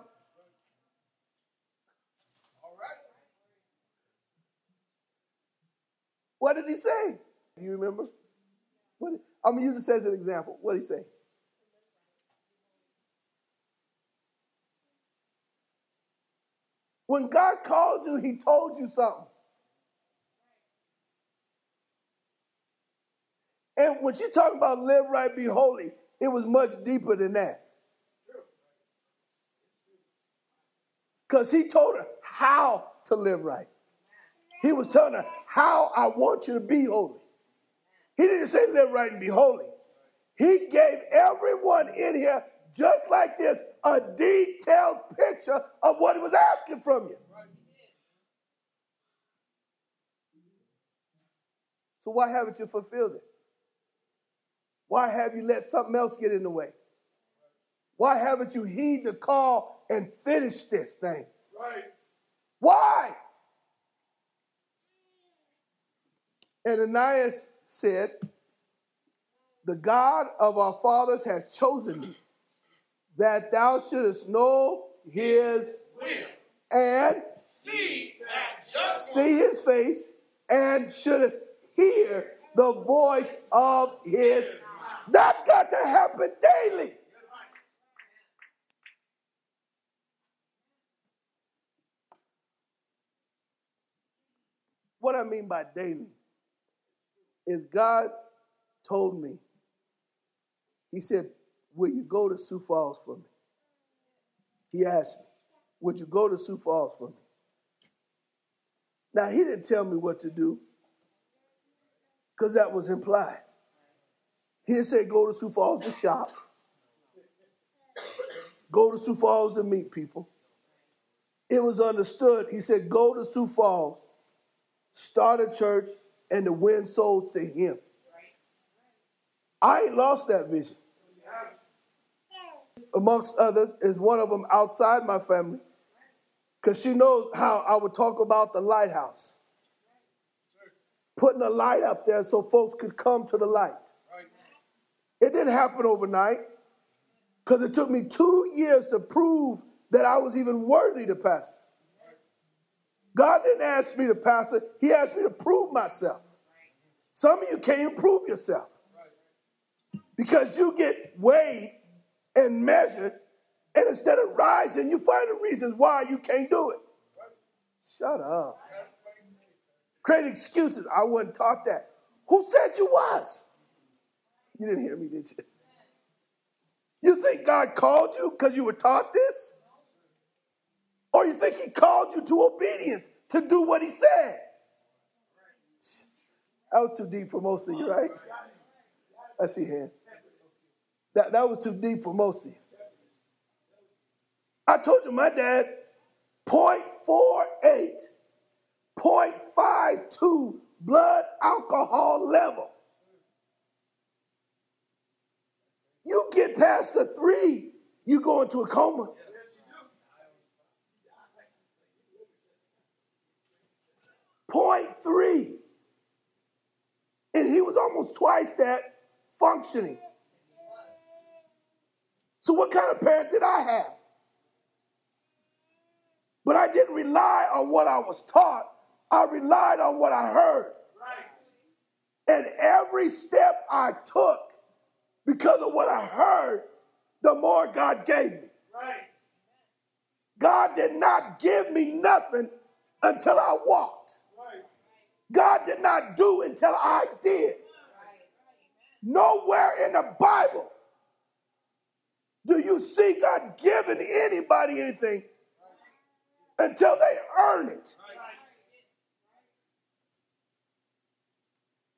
What did he say? Do you remember? What, I'm going to use this as an example. What did he say? When God called you, he told you something. And when she's talking about live right, be holy, it was much deeper than that. Because he told her how to live right. He was telling her how I want you to be holy. He didn't say live right and be holy. He gave everyone in here, just like this, a detailed picture of what he was asking from you. So why haven't you fulfilled it? Why have you let something else get in the way? Why haven't you heed the call and finish this thing? Right. Why? And Ananias said, The God of our fathers has chosen me, that thou shouldest know his Will. and See that just see his face, and shouldest hear the voice of his. That got to happen daily. What I mean by daily is God told me, He said, Will you go to Sioux Falls for me? He asked me, Would you go to Sioux Falls for me? Now, He didn't tell me what to do because that was implied. He didn't say go to Sioux Falls to shop, go to Sioux Falls to meet people. It was understood. He said, Go to Sioux Falls, start a church, and to win souls to Him. I ain't lost that vision. Amongst others, is one of them outside my family because she knows how I would talk about the lighthouse. putting a light up there so folks could come to the light. It didn't happen overnight because it took me two years to prove that I was even worthy to pastor. God didn't ask me to pastor, He asked me to prove myself. Some of you can't prove yourself because you get weighed and measured, and instead of rising, you find the reasons why you can't do it. Shut up. Create excuses. I wasn't taught that. Who said you was? You didn't hear me, did you? You think God called you because you were taught this? Or you think He called you to obedience to do what He said? That was too deep for most of you, right? I see hand. That, that was too deep for most of you. I told you my dad, 0.48, 0.52 blood alcohol level. You get past the three, you go into a coma. Point three. And he was almost twice that functioning. So, what kind of parent did I have? But I didn't rely on what I was taught, I relied on what I heard. And every step I took, because of what I heard, the more God gave me. God did not give me nothing until I walked. God did not do until I did. Nowhere in the Bible do you see God giving anybody anything until they earn it.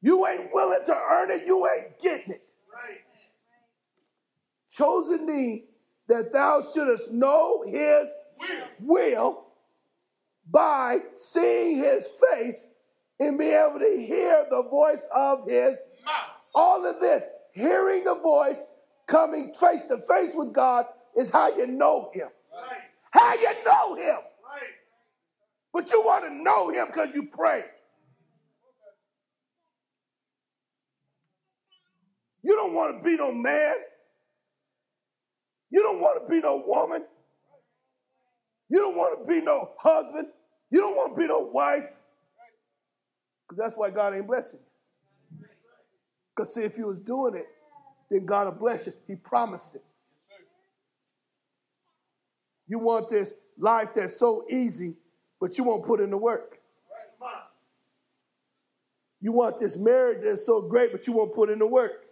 You ain't willing to earn it, you ain't getting it. Chosen thee that thou shouldest know his will by seeing his face and be able to hear the voice of his mouth. All of this, hearing the voice, coming face to face with God, is how you know him. Right. How you know him. Right. But you want to know him because you pray. You don't want to be no man. You don't want to be no woman. You don't want to be no husband. You don't want to be no wife. Because that's why God ain't blessing you. Because see, if you was doing it, then God will bless you. He promised it. You want this life that's so easy, but you won't put in the work. You want this marriage that's so great, but you won't put in the work.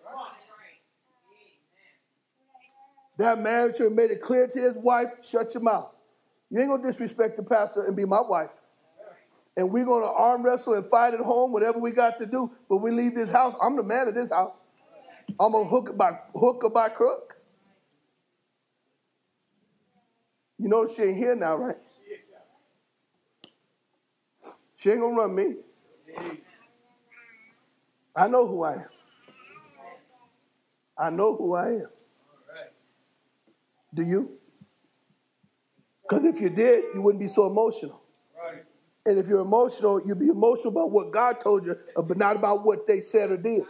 That man should have made it clear to his wife, shut your mouth. You ain't gonna disrespect the pastor and be my wife. And we're gonna arm wrestle and fight at home, whatever we got to do. But we leave this house. I'm the man of this house. I'm gonna hook it by hook or by crook. You know she ain't here now, right? She ain't gonna run me. I know who I am. I know who I am. Do you? Because if you did, you wouldn't be so emotional. And if you're emotional, you'd be emotional about what God told you, uh, but not about what they said or did.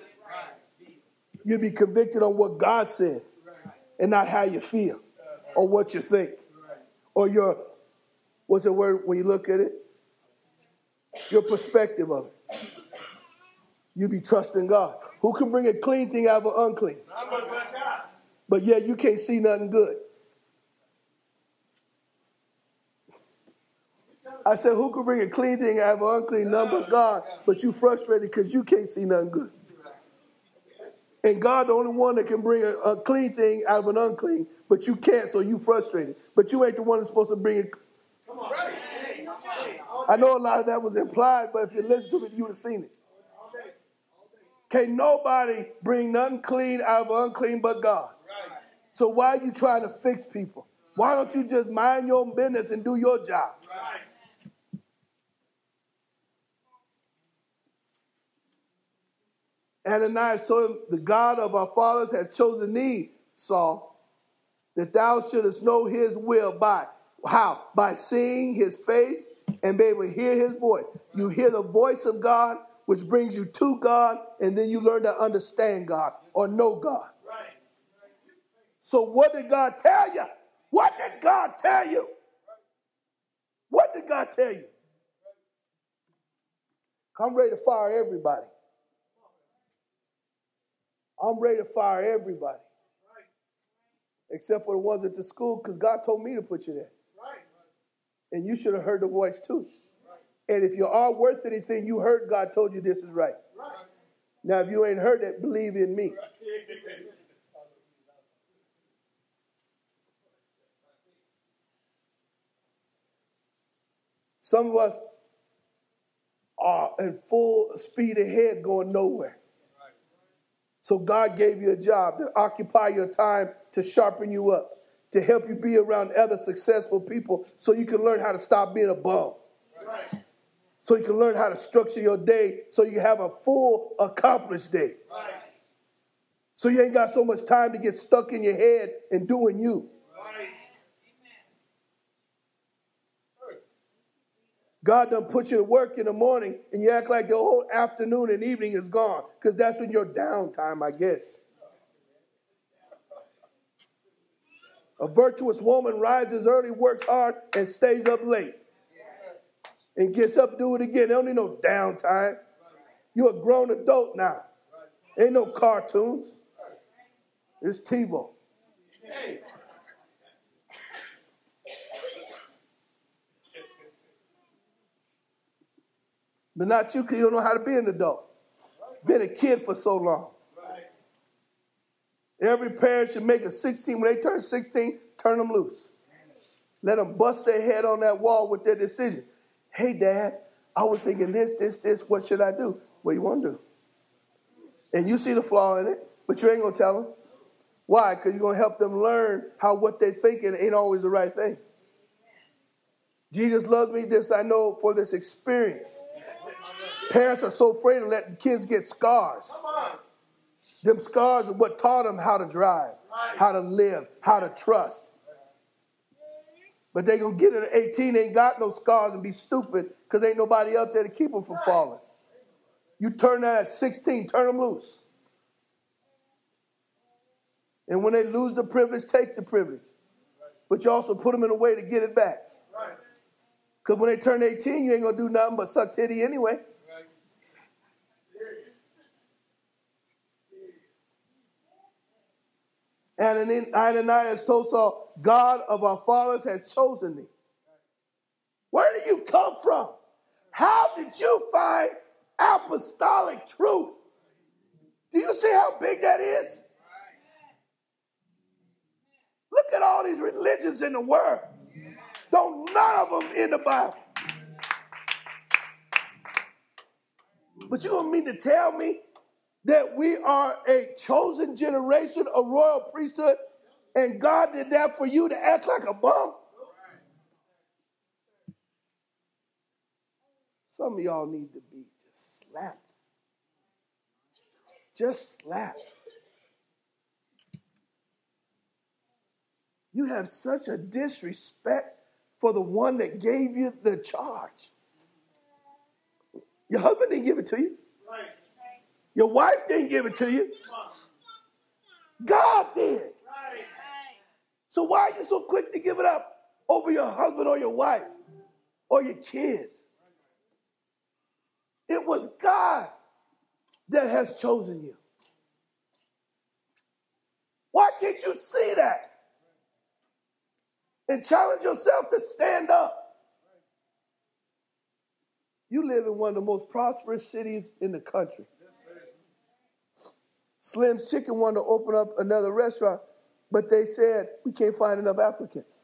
You'd be convicted on what God said and not how you feel or what you think or your, what's the word when you look at it? Your perspective of it. You'll be trusting God. Who can bring a clean thing out of an unclean? But yeah, you can't see nothing good. I said, who could bring a clean thing out of an unclean number? God. But you frustrated because you can't see nothing good. And God, the only one that can bring a, a, clean thing out of an unclean, but you can't, so you frustrated. But you ain't the one that's supposed to bring it. I know a lot of that was implied, but if you listen to it, you would have seen it. Can't nobody bring nothing clean out of unclean but God. So why are you trying to fix people? Why don't you just mind your own business and do your job? Ananias told him, The God of our fathers has chosen thee, Saul, that thou shouldest know his will by how? By seeing his face and be able to hear his voice. You hear the voice of God which brings you to God, and then you learn to understand God or know God. So, what did God tell you? What did God tell you? What did God tell you? I'm ready to fire everybody. I'm ready to fire everybody. Except for the ones at the school, because God told me to put you there. And you should have heard the voice too. And if you are worth anything, you heard God told you this is right. Now, if you ain't heard that, believe in me. Some of us are in full speed ahead going nowhere. So God gave you a job to occupy your time to sharpen you up, to help you be around other successful people so you can learn how to stop being a bum. Right. So you can learn how to structure your day so you have a full accomplished day. Right. So you ain't got so much time to get stuck in your head and doing you. God done put you to work in the morning and you act like the whole afternoon and evening is gone because that's when your downtime, I guess. A virtuous woman rises early, works hard, and stays up late. And gets up, do it again. They don't need no downtime. You're a grown adult now. Ain't no cartoons. It's Tebow. But not you because you don't know how to be an adult. Been a kid for so long. Every parent should make a 16. When they turn 16, turn them loose. Let them bust their head on that wall with their decision. Hey, Dad, I was thinking this, this, this. What should I do? What do you want to do? And you see the flaw in it, but you ain't going to tell them. Why? Because you're going to help them learn how what they're thinking ain't always the right thing. Jesus loves me, this I know for this experience. Parents are so afraid of letting kids get scars. Them scars are what taught them how to drive, how to live, how to trust. But they gonna get it at 18, ain't got no scars and be stupid because ain't nobody out there to keep them from falling. You turn that at 16, turn them loose. And when they lose the privilege, take the privilege. But you also put them in a way to get it back. Because when they turn 18, you ain't gonna do nothing but suck titty anyway. And Ananias told Saul, God of our fathers has chosen thee. Where do you come from? How did you find apostolic truth? Do you see how big that is? Look at all these religions in the world. Don't none of them in the Bible. But you gonna mean to tell me that we are a chosen generation, a royal priesthood, and God did that for you to act like a bum? Some of y'all need to be just slapped. Just slapped. You have such a disrespect for the one that gave you the charge. Your husband didn't give it to you. Your wife didn't give it to you. God did. So why are you so quick to give it up over your husband or your wife or your kids? It was God that has chosen you. Why can't you see that? And challenge yourself to stand up. You live in one of the most prosperous cities in the country. Slim's Chicken wanted to open up another restaurant, but they said we can't find enough applicants.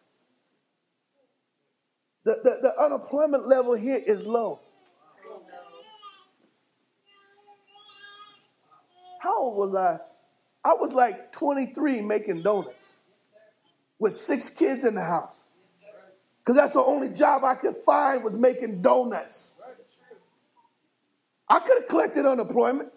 The, the, the unemployment level here is low. How old was I? I was like 23 making donuts with six kids in the house. Because that's the only job I could find was making donuts. I could have collected unemployment.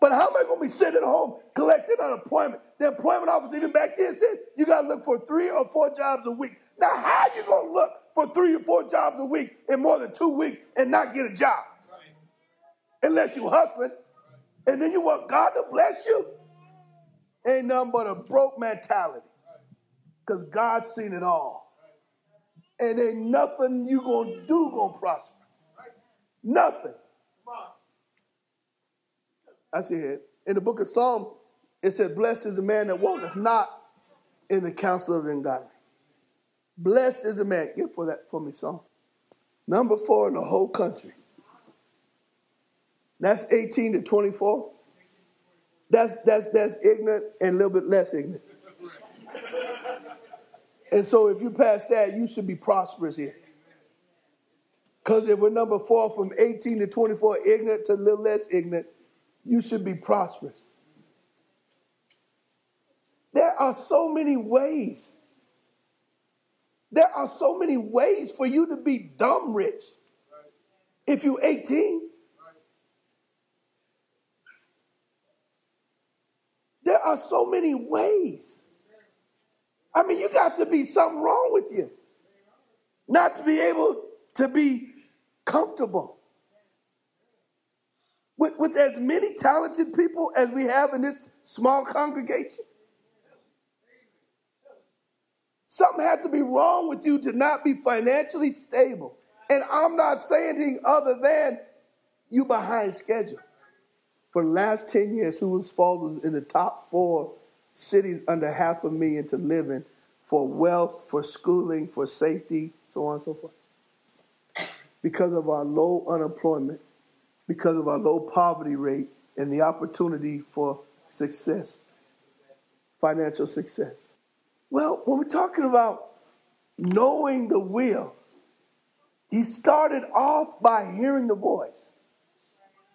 But how am I going to be sitting at home collecting unemployment? The employment office even back then said you got to look for three or four jobs a week. Now, how are you going to look for three or four jobs a week in more than two weeks and not get a job? unless you hustling, and then you want God to bless you. Ain't nothing but a broke mentality. Because God's seen it all. And ain't nothing you gonna do gonna prosper. Nothing. I it. In the book of Psalm, it said, Blessed is the man that walketh not in the counsel of ungodly. Blessed is the man. Get for that for me, Psalm. Number four in the whole country. That's 18 to 24. That's that's that's ignorant and a little bit less ignorant. And so if you pass that, you should be prosperous here. Because if we're number four from 18 to 24, ignorant to a little less ignorant, you should be prosperous. There are so many ways. There are so many ways for you to be dumb rich. If you're 18, there are so many ways. I mean, you got to be something wrong with you not to be able to be comfortable. With, with as many talented people as we have in this small congregation, something had to be wrong with you to not be financially stable. And I'm not saying anything other than you behind schedule. For the last 10 years, Sioux Falls was in the top four cities under half a million to live in for wealth, for schooling, for safety, so on and so forth. Because of our low unemployment, because of our low poverty rate, and the opportunity for success, financial success. Well, when we're talking about knowing the will, he started off by hearing the voice.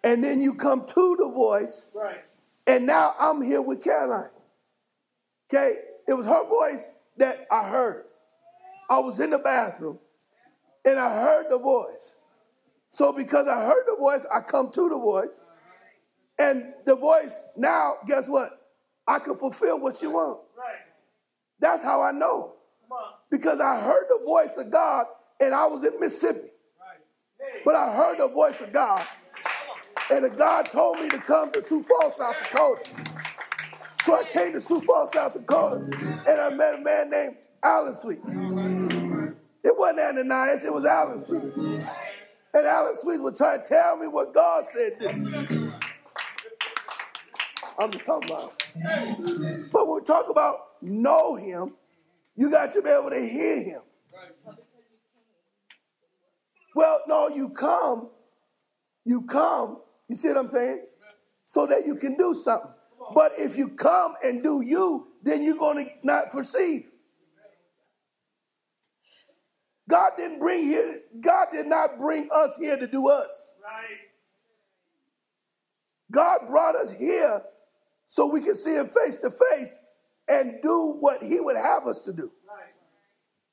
And then you come to the voice. Right. And now I'm here with Caroline. Okay? It was her voice that I heard. I was in the bathroom and I heard the voice. So because I heard the voice, I come to the voice. And the voice now, guess what? I can fulfill what wants. Right. That's how I know. Because I heard the voice of God and I was in Mississippi. But I heard the voice of God. And God told me to come to Sioux Falls, South Dakota. So I came to Sioux Falls, South Dakota, and I met a man named Allen Sweets. It wasn't Ananias, it was Allen Sweets. And Allen Sweet was trying to tell me what God said. I'm just talking about. But when we talk about know him, you got to be able to hear him. Well, no, you come, you come, you see what I'm saying? So that you can do something. But if you come and do you, then you're going to not perceive. God didn't bring here, God did not bring us here to do us. Right. God brought us here so we can see him face to face and do what he would have us to do. Right.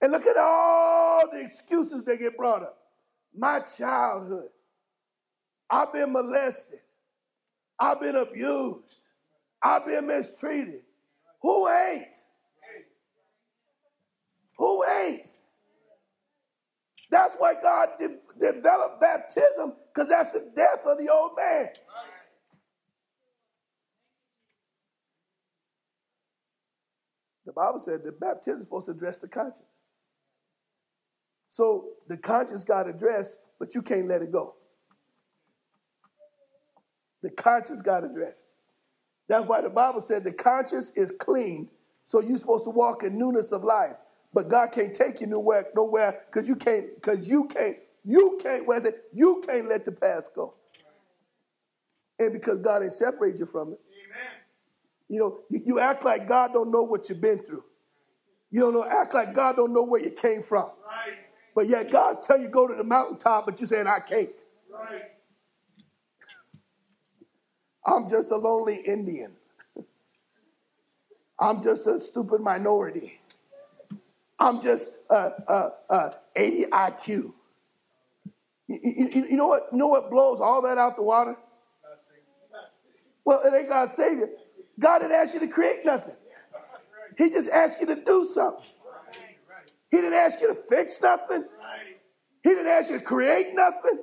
And look at all the excuses that get brought up. My childhood. I've been molested. I've been abused. I've been mistreated. Who ain't? Who ain't? That's why God de- developed baptism, because that's the death of the old man. The Bible said the baptism is supposed to address the conscience. So the conscience got addressed, but you can't let it go. The conscience got addressed. That's why the Bible said the conscience is clean, so you're supposed to walk in newness of life. But God can't take you nowhere, nowhere, because you can't, because you can't, you can't, what I said, you can't let the past go. And because God ain't separated you from it. Amen. You know, you, you act like God don't know what you've been through. You don't know, act like God don't know where you came from. Right. But yet God's telling you go to the mountaintop, but you're saying I can't. Right. [LAUGHS] I'm just a lonely Indian. [LAUGHS] I'm just a stupid minority. I'm just uh, uh, uh, 80 IQ. You, you, you know what? You know what blows all that out the water? Well, it ain't God save you. God didn't ask you to create nothing. He just asked you to do something. He didn't ask you to fix nothing. He didn't ask you to create nothing.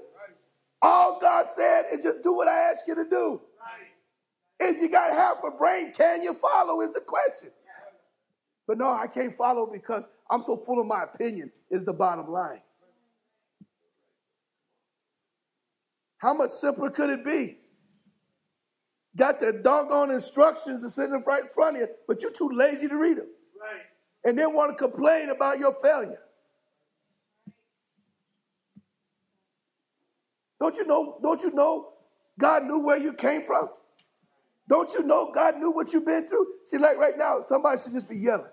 All God said is just do what I ask you to do. If you got half a brain, can you follow? Is the question. But no, I can't follow because I'm so full of my opinion, is the bottom line. How much simpler could it be? Got the doggone instructions are sitting right in front of you, but you're too lazy to read them. Right. And then want to complain about your failure. Don't you know? Don't you know God knew where you came from? Don't you know God knew what you've been through? See, like right now, somebody should just be yelling.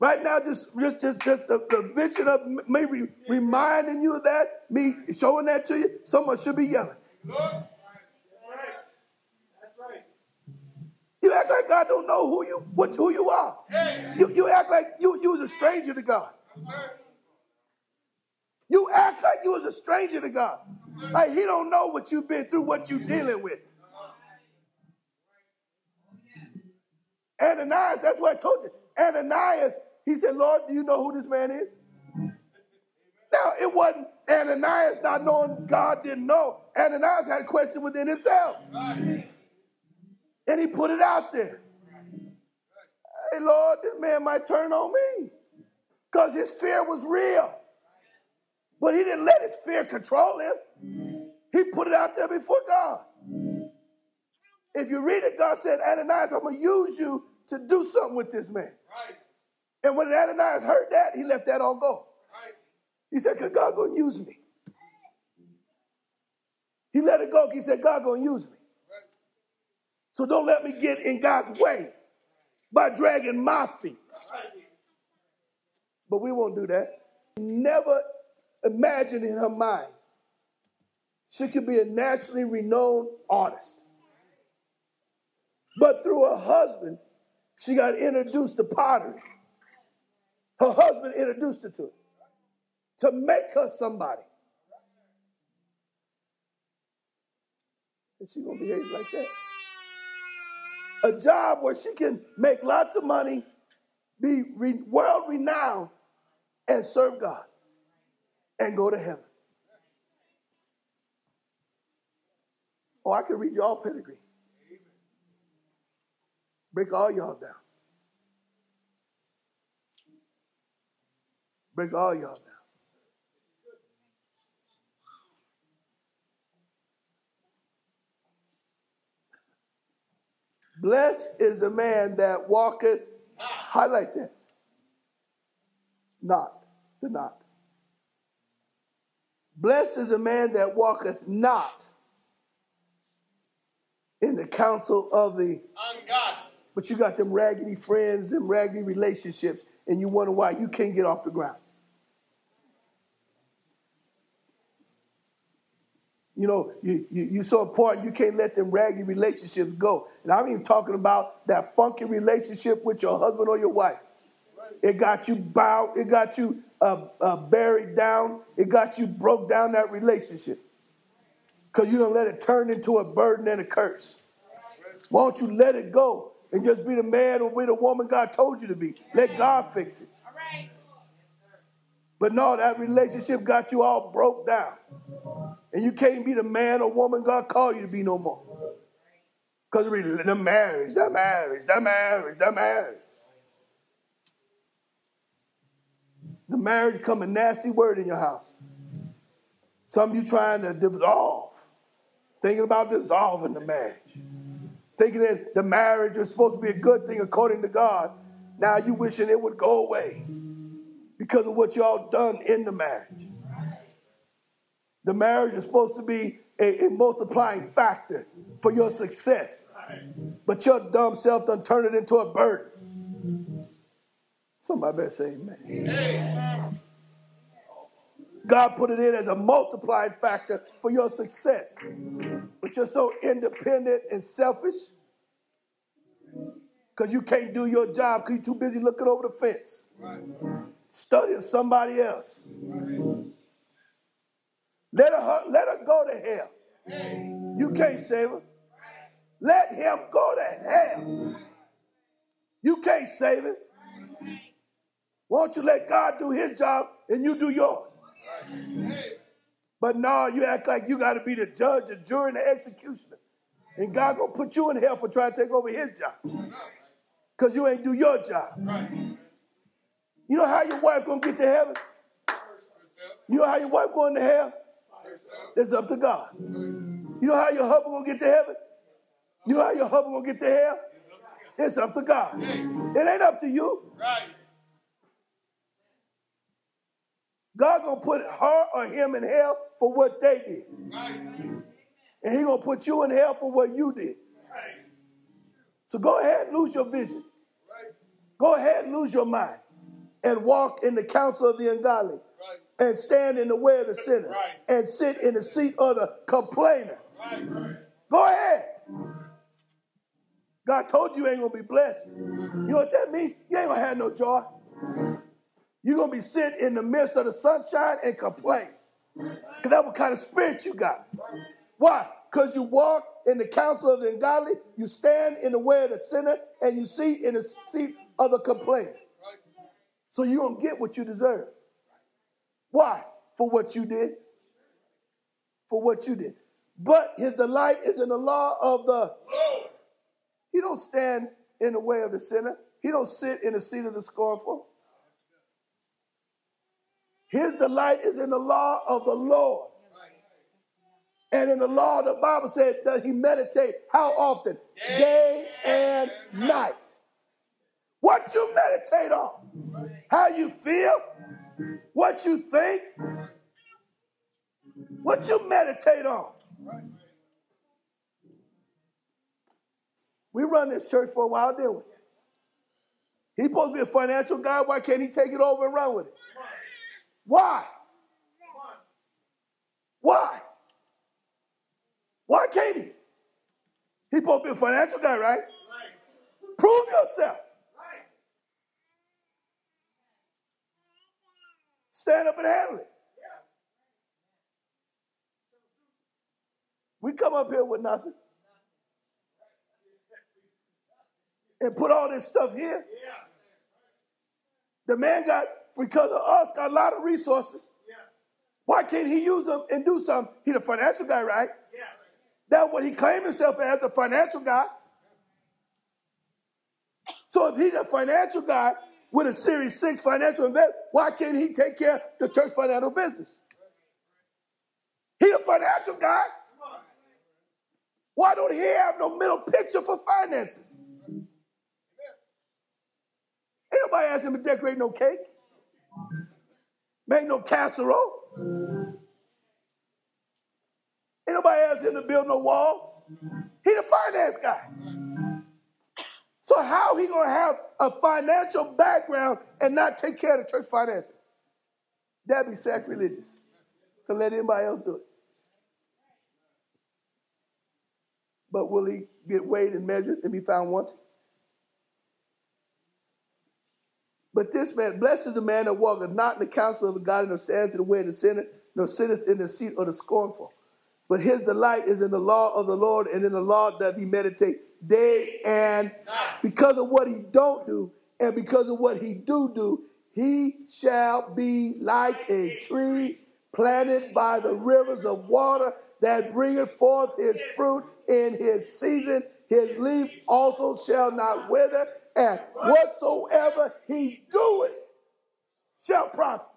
Right now, just just just, just the, the mention of maybe reminding you of that, me showing that to you, someone should be yelling. You act like God don't know who you what who you are. You, you act like you, you was a stranger to God. You act like you was a stranger to God. Like he don't know what you've been through, what you're dealing with. Ananias, that's what I told you. Ananias, he said, Lord, do you know who this man is? Now, it wasn't Ananias not knowing God didn't know. Ananias had a question within himself. And he put it out there. Hey, Lord, this man might turn on me. Because his fear was real. But he didn't let his fear control him. He put it out there before God. If you read it, God said, Ananias, I'm going to use you to do something with this man. Right. And when Ananias heard that, he let that all go. He said, because God to use me. He let it go. He said, God going to use me. So don't let me get in God's way by dragging my feet. But we won't do that. Never imagine in her mind she could be a nationally renowned artist. But through her husband, she got introduced to pottery. Her husband introduced her to it to make her somebody. And she gonna behave like that. A job where she can make lots of money, be re- world renowned, and serve God and go to heaven. Oh, I can read you all pedigree. Break all y'all down. Break all y'all down. Blessed is the man that walketh, highlight that. Not, the not. Blessed is a man that walketh not in the counsel of the ungodly. But you got them raggedy friends and raggedy relationships, and you wonder why you can't get off the ground. You know, you, you, you're so important, you can't let them raggedy relationships go. And I'm even talking about that funky relationship with your husband or your wife. It got you bowed, it got you uh, uh, buried down, it got you broke down that relationship. Because you don't let it turn into a burden and a curse. Why don't you let it go and just be the man or be the woman God told you to be. Let God fix it. But no, that relationship got you all broke down. And you can't be the man or woman God called you to be no more. Because the marriage, the marriage, the marriage, the marriage. The marriage come a nasty word in your house. Some of you trying to dissolve, thinking about dissolving the marriage thinking that the marriage is supposed to be a good thing according to God. Now you wishing it would go away because of what y'all done in the marriage. The marriage is supposed to be a, a multiplying factor for your success. But your dumb self done turned it into a burden. Somebody better say amen. amen. God put it in as a multiplying factor for your success. But you're so independent and selfish because you can't do your job because you're too busy looking over the fence, right. somebody else. Right. Let, her, let her go to hell. You can't save her. Let him go to hell. You can't save him. Why don't you let God do his job and you do yours? But no, you act like you got to be the judge, the jury, and the executioner. And God gonna put you in hell for trying to take over his job. Because you ain't do your job. You know how your wife gonna get to heaven? You know how your wife going to hell? It's up to God. You know how your husband gonna get to heaven? You know how your husband gonna get to hell? It's up to God. It ain't up to you. God gonna put her or him in hell for what they did. And he gonna put you in hell for what you did. So go ahead and lose your vision. Go ahead and lose your mind. And walk in the counsel of the ungodly. And stand in the way of the sinner. Right. And sit in the seat of the complainer. Right. Right. Go ahead. God told you you ain't gonna be blessed. You know what that means? You ain't gonna have no joy. You're gonna be sitting in the midst of the sunshine and complain. Because that's what kind of spirit you got. Why? Because you walk in the counsel of the ungodly, you stand in the way of the sinner, and you see in the seat of the complainer. So you're gonna get what you deserve. Why? For what you did. For what you did. But his delight is in the law of the Lord. he don't stand in the way of the sinner. He don't sit in the seat of the scornful. His delight is in the law of the Lord. And in the law, the Bible said that he meditate how often? Day and night. What you meditate on? How you feel? What you think? What you meditate on? We run this church for a while, didn't we? He's supposed to be a financial guy. Why can't he take it over and run with it? Why? Why? Why can't he? He's supposed to be a financial guy, right? Prove yourself. Stand up and handle it. We come up here with nothing. And put all this stuff here. The man got, because of us, got a lot of resources. Why can't he use them and do something? He's a financial guy, right? That's what he claimed himself as, the financial guy. So if he's a financial guy with a Series 6 financial investment, why can't he take care of the church financial business? He's a financial guy. Why don't he have no middle picture for finances? Ain't nobody asked him to decorate no cake, make no casserole. Ain't nobody asked him to build no walls. He the finance guy. So how he gonna have a financial background and not take care of the church finances? That'd be sacrilegious to let anybody else do it. But will he get weighed and measured and be found wanting? But this man, blessed is the man that walketh not in the counsel of the godly, nor standeth in the way of the sinner, nor sitteth in the seat of the scornful. But his delight is in the law of the Lord, and in the law doth he meditate day and night. Because of what he don't do, and because of what he do do, he shall be like a tree planted by the rivers of water that bringeth forth his fruit in his season. His leaf also shall not wither, and whatsoever he doeth shall prosper.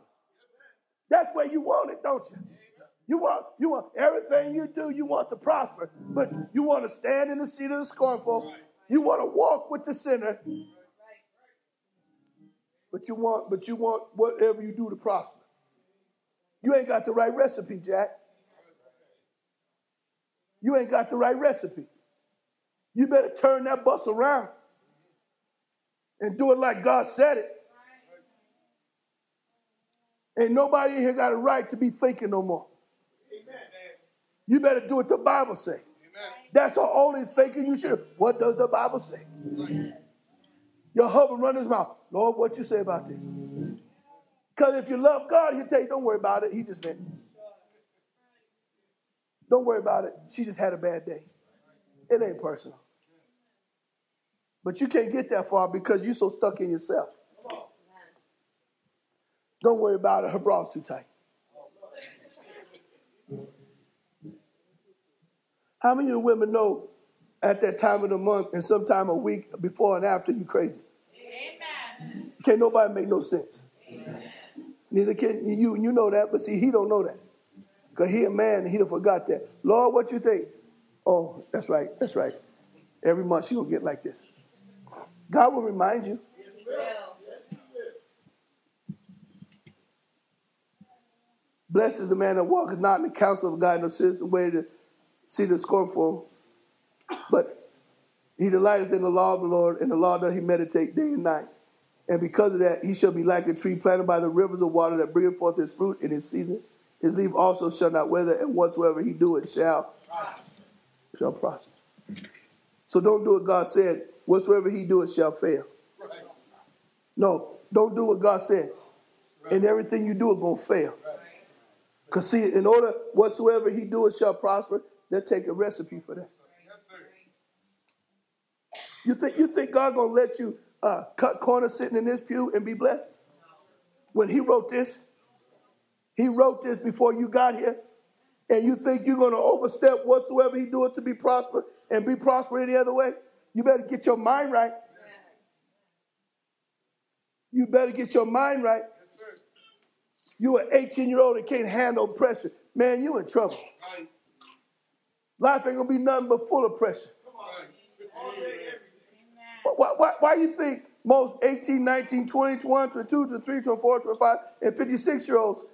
That's where you want it, don't you? You want, you want everything you do, you want to prosper, but you want to stand in the seat of the scornful. You want to walk with the sinner. But you want, but you want whatever you do to prosper. You ain't got the right recipe, Jack. You ain't got the right recipe. You better turn that bus around and do it like God said it. Ain't nobody in here got a right to be thinking no more. You better do what the Bible say. That's the only thinking you should. What does the Bible say? Your husband run his mouth. Lord, what you say about this? Because if you love God, he'll tell you, don't worry about it. He just meant. Don't worry about it. She just had a bad day. It ain't personal. But you can't get that far because you're so stuck in yourself. Don't worry about it. Her bra's too tight. How many of the women know at that time of the month and sometime a week before and after you crazy? Amen. Can't nobody make no sense. Amen. Neither can you. You know that, but see, he don't know that. Because he a man and he done forgot that. Lord, what you think? Oh, that's right, that's right. Every month she gonna get like this. God will remind you. Blessed is the man that walketh not in the counsel of God, nor sits the way to see the scornful, but he delighteth in the law of the Lord, and the law doth he meditate day and night. And because of that, he shall be like a tree planted by the rivers of water that bringeth forth his fruit in his season. His leaf also shall not wither, and whatsoever he doeth shall, shall prosper. So don't do what God said. Whatsoever he doeth shall fail. No, don't do what God said. And everything you do is to fail. Because see, in order whatsoever he doeth shall prosper, they'll take a recipe for that. You think you think God gonna let you uh, cut corners sitting in this pew and be blessed? When He wrote this, He wrote this before you got here, and you think you're gonna overstep whatsoever He doeth to be prosper and be prosper any other way? You better get your mind right. You better get your mind right. You an 18 year old that can't handle pressure. Man, you in trouble. Life ain't gonna be nothing but full of pressure. Why, why, why you think most 18, 19, 20, 21, 22, 23, 24, 25, and 56 year olds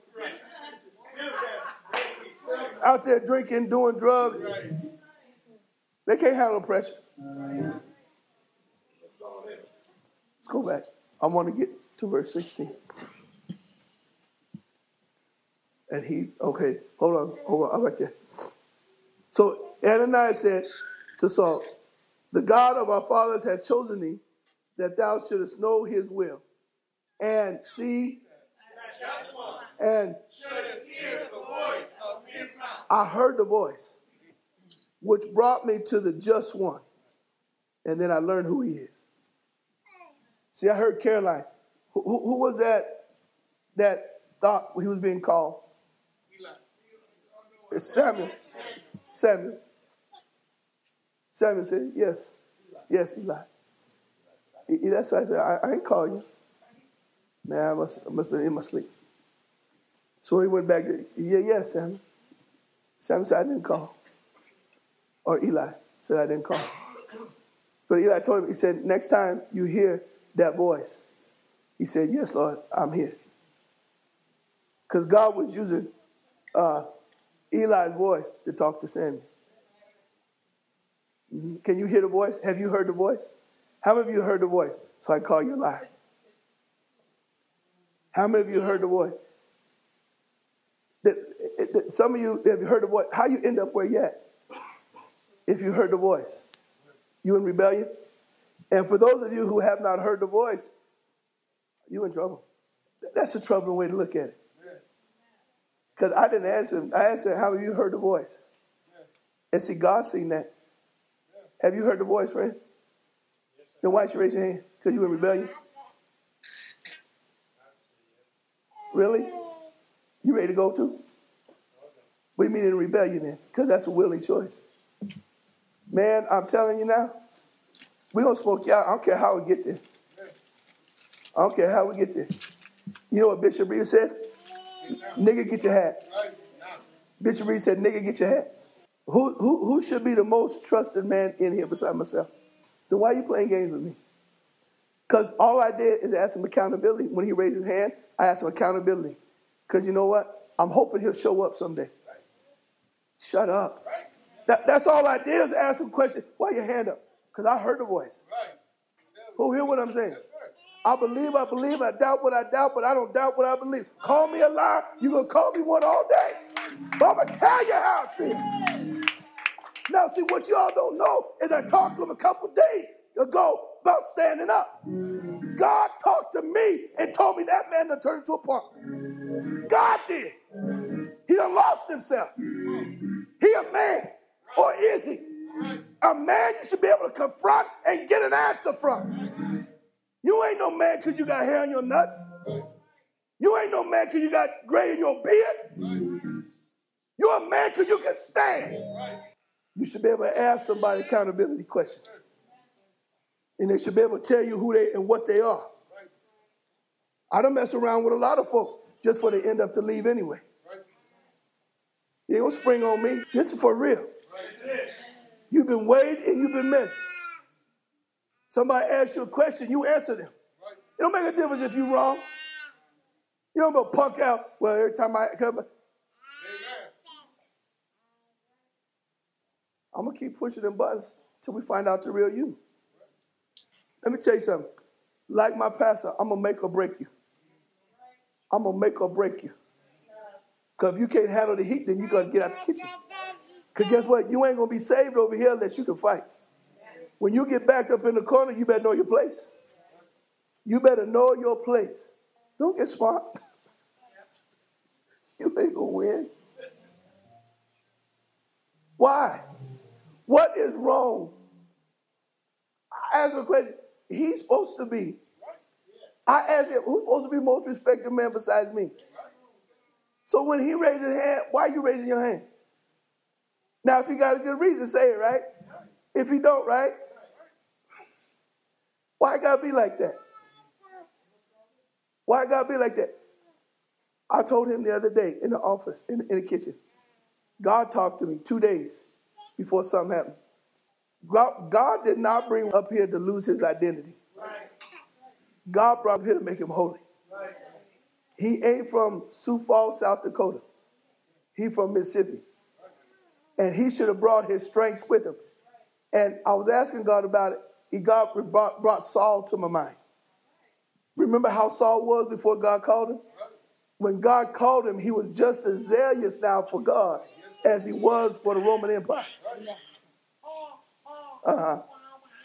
out there drinking, doing drugs, they can't handle pressure. Let's go back. I want to get to verse 16. And he, okay, hold on, hold on, I'm right there. So Ananias said to Saul, The God of our fathers has chosen thee that thou shouldest know his will and see and should hear the voice of his mouth. I heard the voice which brought me to the just one. And then I learned who he is. See, I heard Caroline. Who, who, who was that that thought he was being called? It's Samuel. Samuel. Samuel said, Yes. Yes, Eli. That's why I said, I, I ain't call you. Man, I must, I must have been in my sleep. So he went back to, Yeah, yeah, Samuel. Samuel said, I didn't call. Or Eli said, I didn't call. But Eli told him, he said, Next time you hear that voice, he said, Yes, Lord, I'm here. Because God was using uh, Eli's voice to talk to Samuel. Mm-hmm. Can you hear the voice? Have you heard the voice? How many of you heard the voice? So I call you a liar. How many of you heard the voice? That, that some of you have you heard the voice. How you end up where you at? If you heard the voice, you in rebellion. And for those of you who have not heard the voice, you in trouble. That's a troubling way to look at it. Because I didn't ask him. I asked him, How have you heard the voice? And see, God seen that. Have you heard the voice, friend? Then why don't you raise your hand? Because you were in rebellion? Really? You ready to go too? We mean in rebellion then? Because that's a willing choice. Man, I'm telling you now, we're going to smoke you out. I don't care how we get there. I don't care how we get there. You know what Bishop Reed said? Nigga, get your hat. Bishop Reed said, nigga, get your hat. Who, who, who should be the most trusted man in here beside myself? Then why are you playing games with me? Because all I did is ask him accountability. When he raised his hand, I asked him accountability. Because you know what? I'm hoping he'll show up someday. Shut up. That, that's all I did is ask him questions. Why your hand up? Because I heard the voice. Who hear what I'm saying? I believe, I believe, I doubt what I doubt, but I don't doubt what I believe. Call me a liar. You're going to call me one all day. But I'm going to tell you how I feel. Now, see, what y'all don't know is I talked to him a couple days ago about standing up. God talked to me and told me that man to turn into a punk. God did. He done lost himself. He a man, or is he? A man you should be able to confront and get an answer from. You ain't no man because you got hair on your nuts. You ain't no man because you got gray in your beard. You're a man because you can stand. You should be able to ask somebody accountability questions. And they should be able to tell you who they and what they are. I don't mess around with a lot of folks just for they end up to leave anyway. You ain't gonna spring on me. This is for real. You've been weighed and you've been measured. Somebody asks you a question, you answer them. It don't make a difference if you're wrong. You don't go punk out. Well, every time I come, I'm gonna keep pushing them buttons till we find out the real you. Let me tell you something. Like my pastor, I'm gonna make or break you. I'm gonna make or break you. Cause if you can't handle the heat, then you gotta get out the kitchen. Cause guess what? You ain't gonna be saved over here unless you can fight. When you get backed up in the corner, you better know your place. You better know your place. Don't get smart. [LAUGHS] you ain't gonna win. Why? What is wrong? I ask a question. He's supposed to be. I asked him, who's supposed to be most respected man besides me? So when he raises his hand, why are you raising your hand? Now, if you got a good reason, say it, right? If you don't, right? Why gotta be like that? Why gotta be like that? I told him the other day in the office, in, in the kitchen. God talked to me two days before something happened. God, God did not bring up here to lose his identity. God brought him here to make him holy. He ain't from Sioux Falls, South Dakota. He from Mississippi. And he should have brought his strengths with him. And I was asking God about it. He God brought, brought Saul to my mind. Remember how Saul was before God called him? When God called him, he was just as zealous now for God as he was for the Roman Empire. Uh-huh.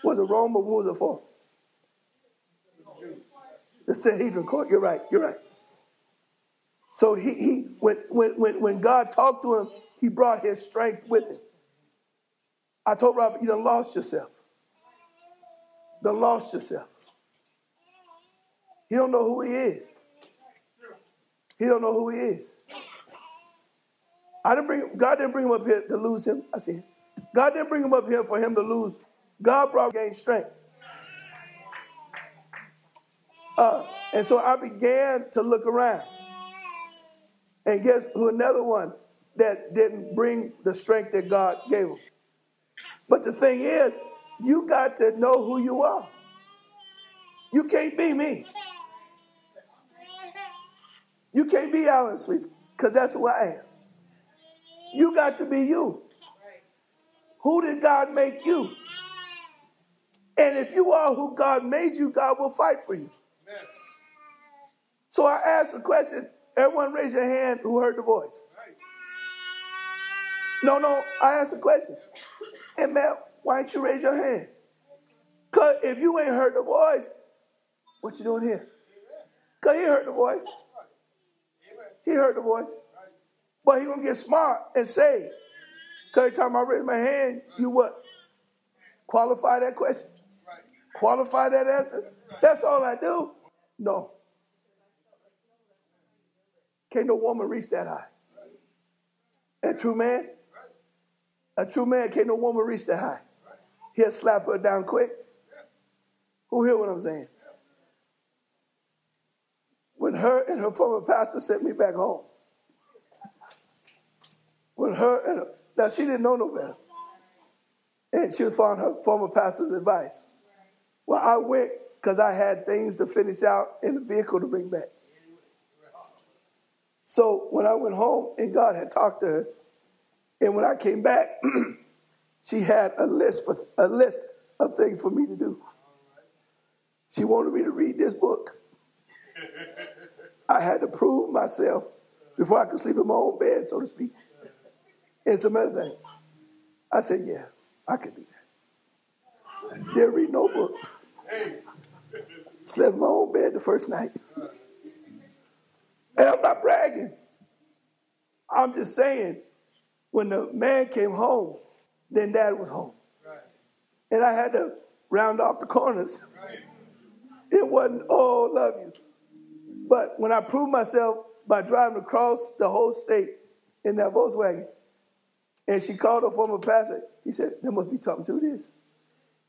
Was it Rome or what was it for? The Sanhedrin court. You're right. You're right. So he, he when, when, when, when God talked to him, he brought his strength with him. I told Robert, you done lost yourself. Done lost yourself. He don't know who he is. He don't know who he is. I didn't bring God didn't bring him up here to lose him. I see. God didn't bring him up here for him to lose. God brought gain strength. Uh, and so I began to look around. And guess who another one that didn't bring the strength that God gave him? But the thing is, you got to know who you are. You can't be me. You can't be Allen Sweets because that's who I am. You got to be you. Who did God make you? And if you are who God made you, God will fight for you. So I asked the question. Everyone raise your hand who heard the voice. No, no, I asked a question. And man, why don't you raise your hand? Because if you ain't heard the voice, what you doing here? Because he heard the voice. He heard the voice. But he gonna get smart and say, because every time I raise my hand, you what? Qualify that question? Qualify that answer? That's all I do? No. Can't no woman reach that high. A true man? A true man can't no woman reach that high. He'll slap her down quick. Who hear what I'm saying? When her and her former pastor sent me back home, when her and her, now she didn't know no better, and she was following her former pastor's advice. Well, I went because I had things to finish out in the vehicle to bring back. So when I went home and God had talked to her, and when I came back, [CLEARS THROAT] she had a list for a list of things for me to do. She wanted me to read this book. I had to prove myself before I could sleep in my own bed, so to speak, and some other things. I said, "Yeah, I can do that." Didn't read no book. Slept in my own bed the first night. And I'm not bragging. I'm just saying, when the man came home, then dad was home. Right. And I had to round off the corners. Right. It wasn't, oh, love you. But when I proved myself by driving across the whole state in that Volkswagen. And she called her former pastor. He said, there must be something to this.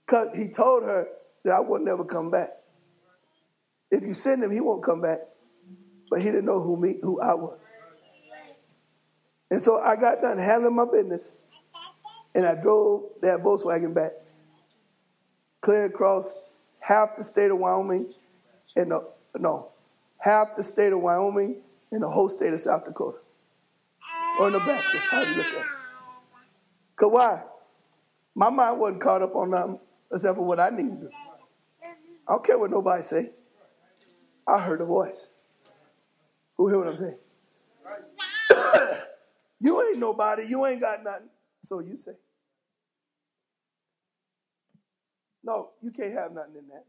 Because he told her that I would never come back. If you send him, he won't come back. But he didn't know who me, who I was. And so I got done handling my business, and I drove that Volkswagen back, clear across half the state of Wyoming, and the, no, half the state of Wyoming and the whole state of South Dakota or Nebraska. How do you look at it? Cause why? My mind wasn't caught up on nothing except for what I needed to do. I don't care what nobody say. I heard a voice. Who hear what I'm saying? [COUGHS] you ain't nobody. You ain't got nothing. So you say. No, you can't have nothing in that.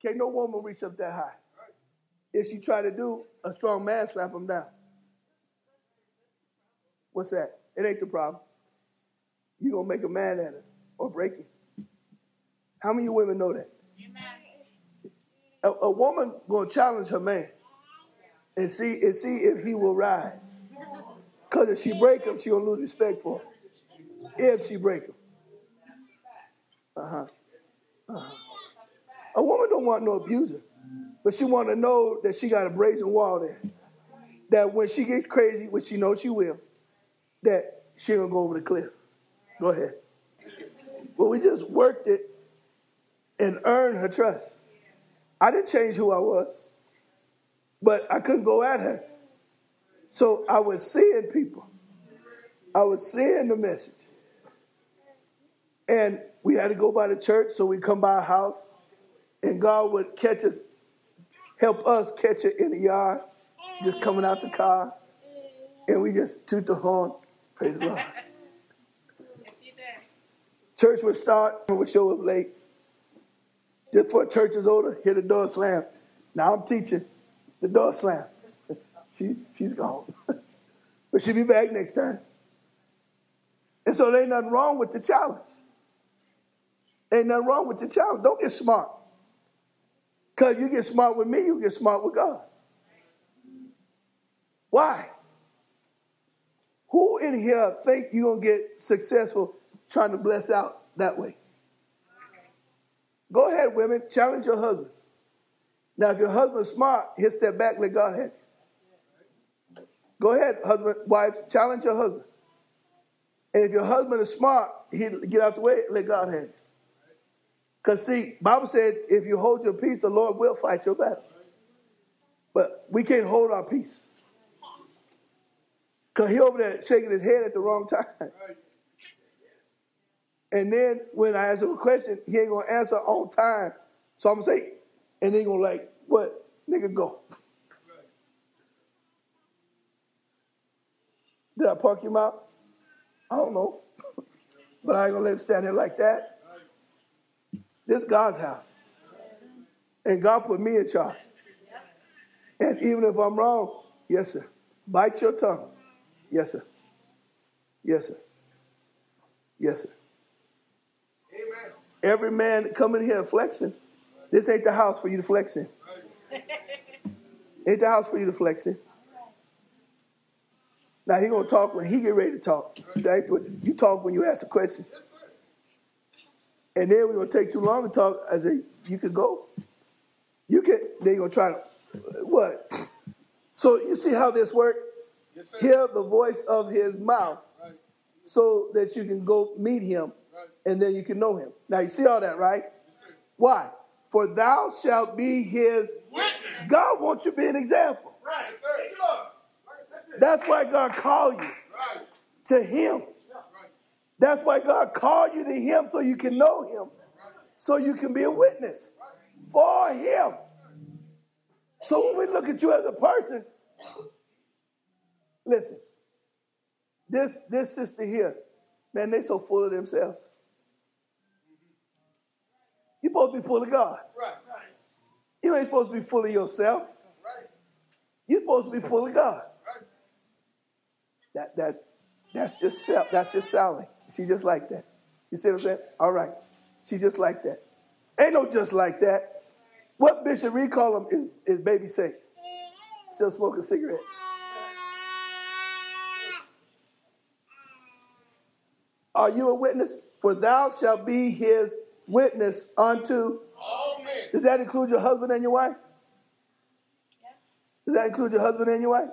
Can't no woman reach up that high. If she try to do, a strong man slap him down. What's that? It ain't the problem. you going to make a man at it or break it. How many women know that? A, a woman going to challenge her man and see, and see if he will rise. Because if she break him, she going to lose respect for him. If she break him. Uh-huh. uh-huh. A woman don't want no abuser. But she want to know that she got a brazen wall there. That when she gets crazy, which she knows she will, that she gonna go over the cliff. Go ahead. But we just worked it and earned her trust. I didn't change who I was, but I couldn't go at her. So I was seeing people. I was seeing the message. And we had to go by the church, so we come by a house, and God would catch us, help us catch it in the yard, just coming out the car, and we just toot the horn. Praise the Lord. Church would start, and would show up late. Just before church is over, hear the door slam. Now I'm teaching. The door slam. [LAUGHS] she, she's gone. [LAUGHS] but she'll be back next time. And so there ain't nothing wrong with the challenge. Ain't nothing wrong with the challenge. Don't get smart. Because you get smart with me, you get smart with God. Why? Who in here think you're going to get successful trying to bless out that way? Go ahead, women, challenge your husbands. Now, if your husband's smart, he'll step back, let God have it. Go ahead, husband, wives, challenge your husband. And if your husband is smart, he'll get out the way, let God have it. Because see, Bible said, if you hold your peace, the Lord will fight your battles. But we can't hold our peace. Because he over there shaking his head at the wrong time. [LAUGHS] And then when I ask him a question, he ain't to answer on time. So I'm to say, and they to like, what? Nigga, go. Did I park him out? I don't know. [LAUGHS] but I ain't to let him stand there like that. This is God's house. And God put me in charge. And even if I'm wrong, yes, sir. Bite your tongue. Yes, sir. Yes, sir. Yes, sir. Amen. Every man coming here flexing, this ain't the house for you to flex in. [LAUGHS] ain't the house for you to flex in. Now he gonna talk when he get ready to talk. You talk when you ask a question. And then we're gonna take too long to talk. I say, you could go. You can they gonna try to what? So you see how this works? Yes, Hear the voice of his mouth right. so that you can go meet him right. and then you can know him. Now you see all that, right? Yes, Why? For thou shalt be his witness. God wants you to be an example. Right. That's why God called you to him. That's why God called you to Him so you can know Him, so you can be a witness for Him. So when we look at you as a person, listen, this, this sister here, man, they so full of themselves. You're supposed to be full of God. You ain't supposed to be full of yourself. You're supposed to be full of God. That, that, that's just self. that's just Sally. She just like that. You see what I'm saying? All right. She just like that. Ain't no just like that. What Bishop Reed call them is, is baby sex. Still smoking cigarettes. Are you a witness? For thou shalt be his witness unto. All men. Does that include your husband and your wife? Does that include your husband and your wife?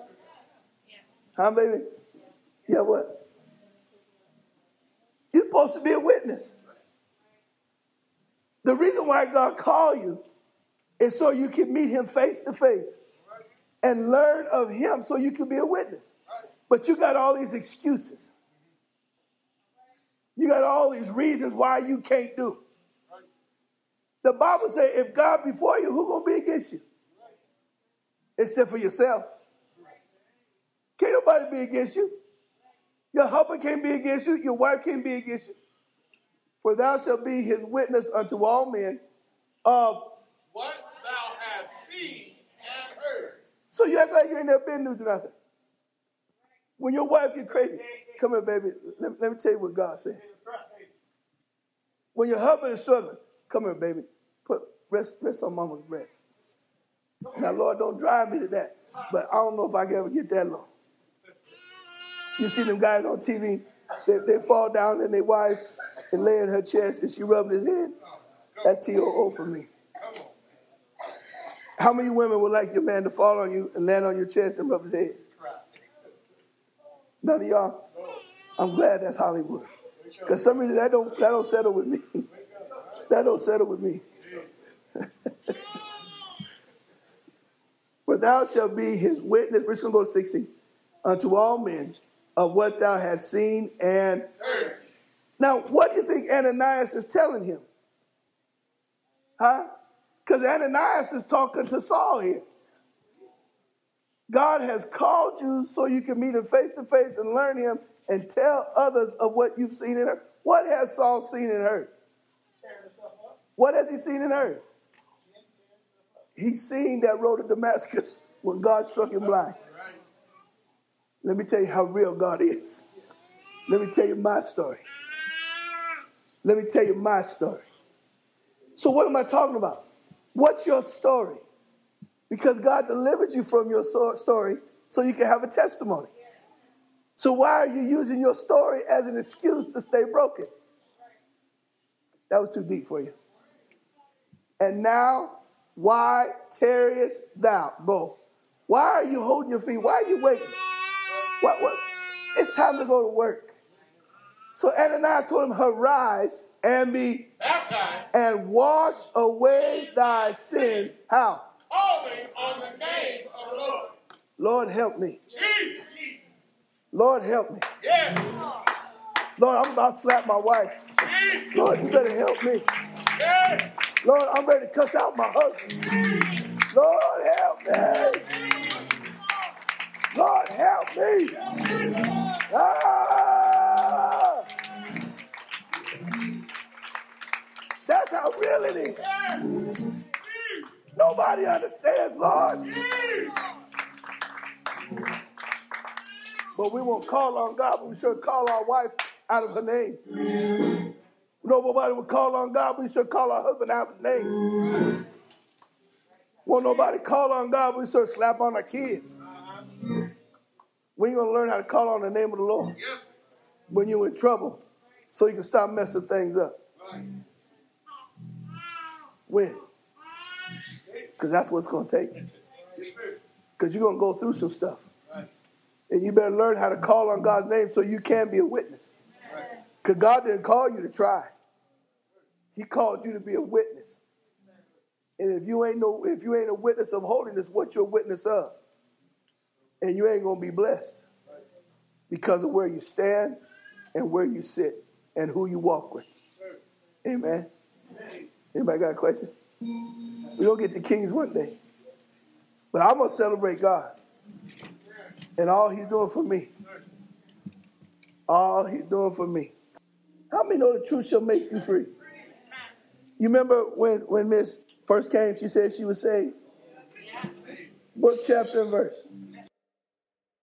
Huh, baby? Yeah, what? Supposed to be a witness. The reason why God called you is so you can meet him face to face and learn of him so you can be a witness. But you got all these excuses. You got all these reasons why you can't do. The Bible says if God before you, who gonna be against you? Except for yourself. Can't nobody be against you. Your husband can't be against you. Your wife can't be against you. For thou shalt be his witness unto all men of What thou hast seen and heard. So you act like you ain't never been through nothing. When your wife get crazy, come here, baby. Let, let me tell you what God said. When your husband is struggling, come here, baby. Put rest, rest on mama's breast. Now, Lord, don't drive me to that. But I don't know if I can ever get that low. You see them guys on TV, they, they fall down and their wife and lay in her chest and she rubbing his head. That's T-O-O for me. How many women would like your man to fall on you and land on your chest and rub his head? None of y'all. I'm glad that's Hollywood. Because some reason that don't that don't settle with me. [LAUGHS] that don't settle with me. [LAUGHS] For thou shalt be his witness. We're just gonna go to 16. Unto all men of what thou hast seen and Heard. now, what do you think Ananias is telling him? Huh? Because Ananias is talking to Saul here. God has called you so you can meet him face to face and learn him and tell others of what you've seen in her. What has Saul seen in her? What has he seen in her? He's seen that road to Damascus [LAUGHS] when God struck him blind. Let me tell you how real God is. Let me tell you my story. Let me tell you my story. So, what am I talking about? What's your story? Because God delivered you from your story so you can have a testimony. So, why are you using your story as an excuse to stay broken? That was too deep for you. And now, why tarriest thou? Go. Why are you holding your feet? Why are you waiting? What, what? It's time to go to work. So Ananias told him, Arise and be Baptized. and wash away thy sins. How? Calling on the name of the Lord. Lord, help me. Jesus. Lord, help me. Yes. Lord, I'm about to slap my wife. Jesus. Lord, you better help me. Yes. Lord, I'm ready to cuss out my husband. Lord, help me. Lord, help me. Ah! That's how real it is. Nobody understands, Lord. But we won't call on God, but we should call our wife out of her name. Nobody would call on God, we should call our husband out of his name. Won't nobody call on God, we should slap on our kids. When you gonna learn how to call on the name of the Lord? Yes. When you're in trouble, so you can stop messing things up. When? Because that's what it's gonna take. Because you're gonna go through some stuff. And you better learn how to call on God's name so you can be a witness. Because God didn't call you to try. He called you to be a witness. And if you ain't no, if you ain't a witness of holiness, what you're a witness of? And you ain't gonna be blessed because of where you stand and where you sit and who you walk with. Amen. Anybody got a question? We're gonna get the kings one day. But I'm gonna celebrate God and all He's doing for me. All He's doing for me. How many know the truth shall make you free? You remember when when Miss first came, she said she was saved. Book, chapter, and verse.